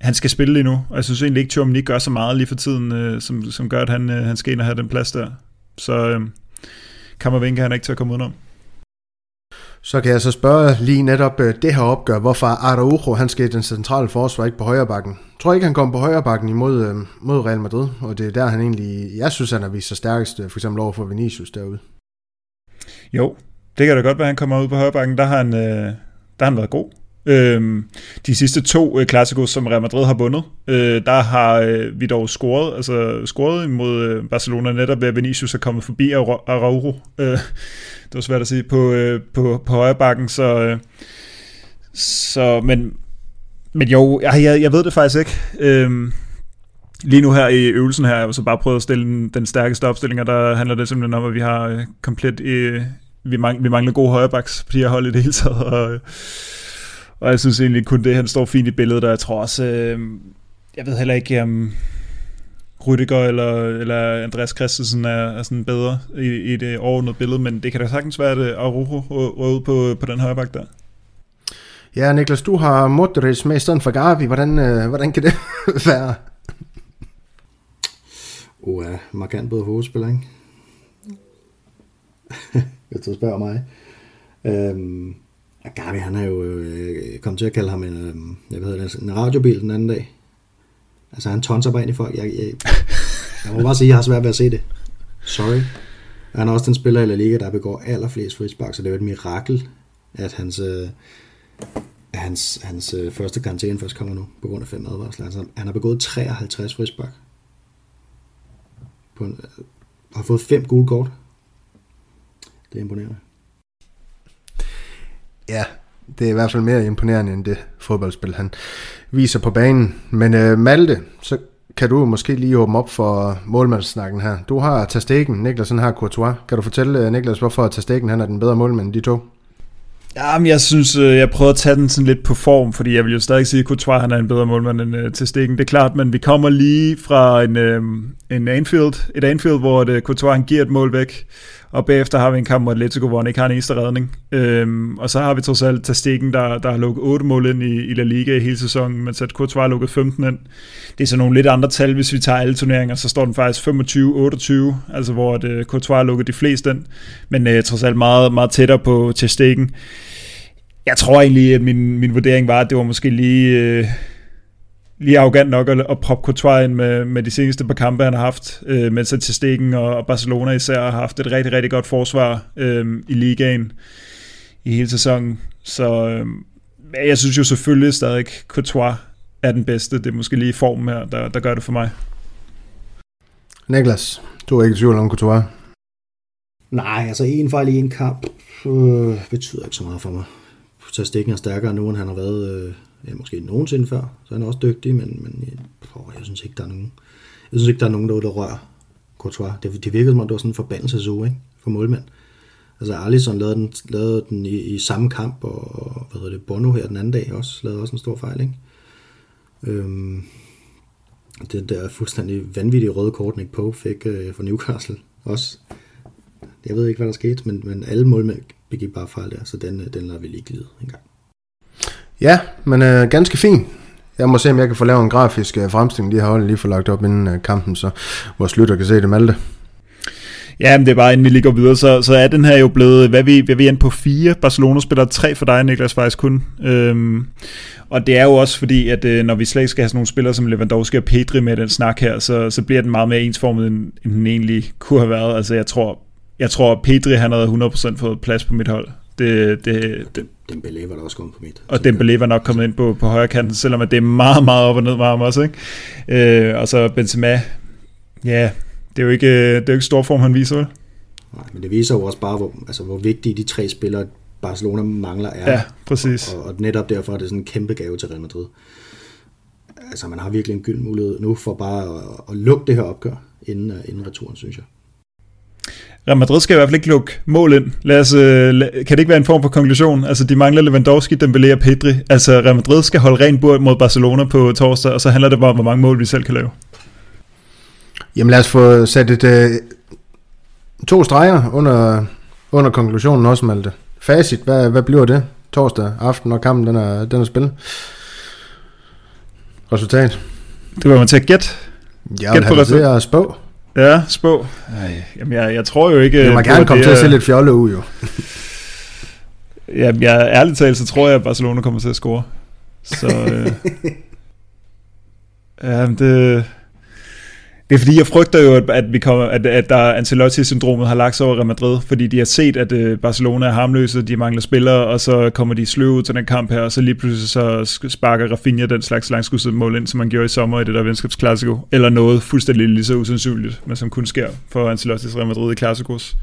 han skal spille lige nu, og jeg synes egentlig ikke, at ikke gør så meget lige for tiden, øh, som, som gør, at han, øh, han skal ind og have den plads der. Så øh, Kammervinga han er ikke til at komme udenom. Så kan jeg så spørge lige netop øh, det her opgør, hvorfor Araujo han skal i den centrale forsvar, ikke på højre bakken. Jeg tror ikke, han kommer på højre bakken imod øh, mod Real Madrid, og det er der, han egentlig, jeg synes, han har vist sig stærkest, øh, for eksempel over for Vinicius derude. Jo, det kan da godt være, han kommer ud på højre bakken. Der har han, øh, der har han været god. Øhm, de sidste to øh, klassikos, som Real Madrid har vundet, øh, der har øh, vi dog scoret, altså scoret imod øh, Barcelona netop ved at Vinicius er kommet forbi Araujo. Øh, det var svært at sige på, øh, på, på højre bakken, så, øh, så men, men jo, jeg, jeg, jeg ved det faktisk ikke. Øh, lige nu her i øvelsen her, jeg har så bare prøvet at stille den, den stærkeste opstilling, og der handler det simpelthen om, at vi har øh, komplet, øh, vi, mangler, vi mangler gode højrebacks på de her hold i det hele taget, og, øh, og jeg synes egentlig kun det, han står fint i billedet, og jeg tror også, øh, jeg ved heller ikke, om um, Rydiger eller, eller Andreas Christensen er, er sådan bedre i, i det overordnede billede, men det kan da sagtens være, at Arujo rører ud på, på den højre der. Ja, Niklas, du har Modric med i stedet for Gavi. Hvordan, øh, hvordan kan det [laughs] være? Oh, ja, markant bedre hovedspiller, ikke? [laughs] Hvis du spørger mig. Øhm, Gavi, han er jo øh, kommet til at kalde ham en, øh, jeg ved det, en radiobil den anden dag. Altså, han tonser bare ind i folk. Jeg, jeg, jeg må bare sige, at jeg har svært ved at se det. Sorry. Han er også den spiller i La Liga, der begår allerflest frispark, så det er jo et mirakel, at hans, øh, hans, hans øh, første karantæne først kommer nu, på grund af fem advarsler. Altså, han har begået 53 frispark. På en, øh, har fået fem gule kort. Det er imponerende. Ja, det er i hvert fald mere imponerende end det fodboldspil, han viser på banen. Men øh, Malte, så kan du måske lige åbne op for målmandssnakken her. Du har Tastegen, Niklas har Courtois. Kan du fortælle, øh, Niklas, hvorfor Tastegen han er den bedre målmand end de to? Jamen, jeg synes, øh, jeg prøver at tage den sådan lidt på form, fordi jeg vil jo stadig sige, at Courtois han er en bedre målmand end øh, uh, Testegen. Det er klart, men vi kommer lige fra en, uh, en Anfield, et Anfield, hvor det, Courtois han giver et mål væk, og bagefter har vi en kamp mod Atletico, hvor han ikke har en eneste redning. Øhm, og så har vi trods alt Tastikken, der, der har lukket 8 mål ind i, i La Liga i hele sæsonen, men at Courtois har lukket 15 ind. Det er så nogle lidt andre tal, hvis vi tager alle turneringer, så står den faktisk 25-28, altså hvor at, uh, Courtois har lukket de fleste ind, men uh, trods alt meget, meget tættere på Tastikken. Jeg tror egentlig, at min, min vurdering var, at det var måske lige... Uh, lige arrogant nok at, at proppe Courtois ind med, med de seneste par kampe, han har haft, øh, mens til Stegen og, og Barcelona især har haft et rigtig, rigtig godt forsvar øh, i ligaen i hele sæsonen. Så øh, jeg synes jo selvfølgelig stadig, at Courtois er den bedste. Det er måske lige formen her, der, der gør det for mig. Niklas, du er ikke i tvivl om Courtois? Nej, altså en fejl i en kamp øh, betyder ikke så meget for mig. Stikken er stærkere nu, end han har været øh, øh, måske nogensinde før, så han er også dygtig, men, men jeg, åh, jeg synes ikke, der er nogen, jeg synes ikke, der er nogen, der, der rører Courtois. Det, det virkede som om, det var sådan en forbandelsesug, ikke? For målmand. Altså Alisson lavede den, lavede den i, i, samme kamp, og hvad hedder det, Bono her den anden dag også, lavede også en stor fejl, ikke? Øhm, det der fuldstændig vanvittige røde kort, Nick Pope fik øh, for Newcastle også. Jeg ved ikke, hvad der skete, men, men alle målmænd begik bare fejl der, så den, øh, den lader vi lige glide en gang. Ja, men øh, ganske fint. Jeg må se, om jeg kan få lavet en grafisk øh, fremstilling, de har holdet lige for lagt op inden øh, kampen, så vores lytter kan se det, Malte. Ja, men det er bare, inden vi lige går videre, så, så er den her jo blevet, hvad vi, hvad vi er på fire. Barcelona spiller tre for dig, Niklas, faktisk kun. Øhm, og det er jo også fordi, at øh, når vi slet ikke skal have sådan nogle spillere som Lewandowski og Pedri med den snak her, så, så bliver den meget mere ensformet, end, end den egentlig kunne have været. Altså jeg tror, jeg tror Pedri han havde 100% fået plads på mit hold. Det, det, det, Dembélé var der også kommet på mit. og Dembélé var nok kommet ind på, på højre kanten, selvom det er meget, meget op og ned med ham også. Ikke? Øh, og så Benzema, ja, det er jo ikke, det er jo ikke stor form, han viser, vel? Nej, men det viser jo også bare, hvor, altså, hvor vigtige de tre spillere, Barcelona mangler er. Ja, præcis. Og, og netop derfor er det sådan en kæmpe gave til Real Madrid. Altså, man har virkelig en gyld mulighed nu for bare at, at lukke det her opgør inden, uh, inden returen, synes jeg. Real Madrid skal i hvert fald ikke lukke mål ind. Lad os, øh, kan det ikke være en form for konklusion? Altså, de mangler Lewandowski, Dembélé og Pedri. Altså, Real Madrid skal holde ren bord mod Barcelona på torsdag, og så handler det bare om, hvor mange mål vi selv kan lave. Jamen lad os få sat et, øh, to streger under, under konklusionen også, Malte. Facit, hvad, hvad bliver det torsdag aften, når kampen den er, den er spillet? Resultat? Det var man til at gætte. Jeg Gæt på resultat. at spå. Ja, spå. Ej, jamen, jeg, jeg tror jo ikke... Du må gerne komme til at se lidt fjolle ud, jo. Jamen, jeg, ærligt talt, så tror jeg, at Barcelona kommer til at score. Så... Øh, [laughs] ja, men det... Det er fordi, jeg frygter jo, at, vi kommer, at, at der Ancelotti-syndromet har lagt sig over Real Madrid, fordi de har set, at øh, Barcelona er harmløse, de mangler spillere, og så kommer de sløve ud til den kamp her, og så lige pludselig så sparker Rafinha den slags langskudsmål ind, som man gjorde i sommer i det der venskabsklassiko, eller noget fuldstændig lige så usandsynligt, men som kun sker for Ancelotti's Real Madrid i klassikos.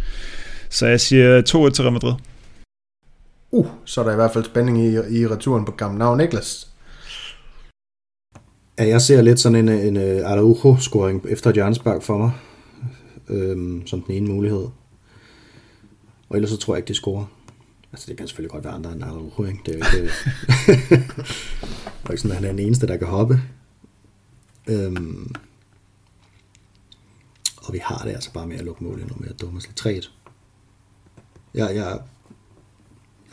Så jeg siger 2-1 til Real Madrid. Uh, så er der i hvert fald spænding i, i returen på Camp Nou. Niklas? Ja, jeg ser lidt sådan en, en, øh, Araujo-scoring efter et hjørnespark for mig, øhm, som den ene mulighed. Og ellers så tror jeg ikke, de scorer. Altså, det kan selvfølgelig godt være andre end Araujo, ikke? Det er jo ikke, øh, [laughs] det er ikke sådan, at han er den eneste, der kan hoppe. Øhm, og vi har det altså bare med at lukke mål endnu mere dumme. lidt 3-1. Jeg, jeg,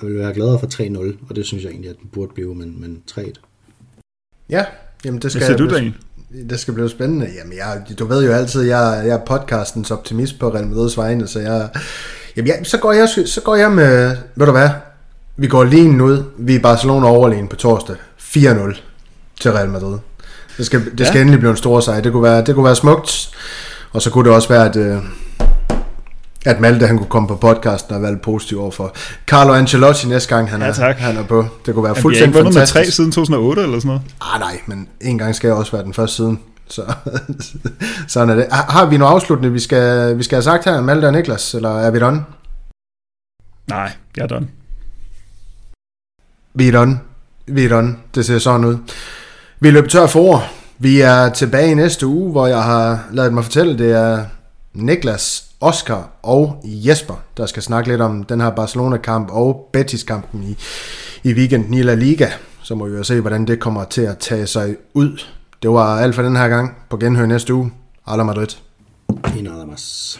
jeg vil være gladere for 3-0, og det synes jeg egentlig, at den burde blive, men, men 3-1. Ja, jamen det Hvad skal, siger du, det, Daniel? det skal blive spændende. Jamen, jeg, du ved jo altid, jeg, jeg er podcastens optimist på Real Madrid's vegne, så jeg, jamen, jeg, så, går jeg, så går jeg med, ved du hvad, vi går lige ud, vi er Barcelona overlegen på torsdag, 4-0 til Real Madrid. Det skal, det skal Ja. endelig blive en stor sejr. Det kunne være, det kunne være smukt, og så kunne det også være, at, øh, at Malte han kunne komme på podcasten og være lidt positiv overfor Carlo Ancelotti næste gang han, Ja, er, tak. han er på. Det kunne være Jamen, har ikke fuldstændig vundet med fantastisk. tre siden 2008 eller sådan noget. Ah, nej, men en gang skal jeg også være den første siden. Så [laughs] sådan er det. Har, har vi noget afsluttende, vi skal, vi skal have sagt her, Malte og Niklas, eller er vi done? Nej, jeg er done. Vi er done. Vi er done. Det ser sådan ud. Vi er løbet tør for ord. Vi er tilbage i næste uge, hvor jeg har lavet mig fortælle, det er Niklas, Oscar og Jesper, der skal snakke lidt om den her Barcelona-kamp og Betis-kampen i, i weekenden i La Liga. Så må vi jo se, hvordan det kommer til at tage sig ud. Det var alt for den her gang. På genhør næste uge. Alla Madrid. Y nada más.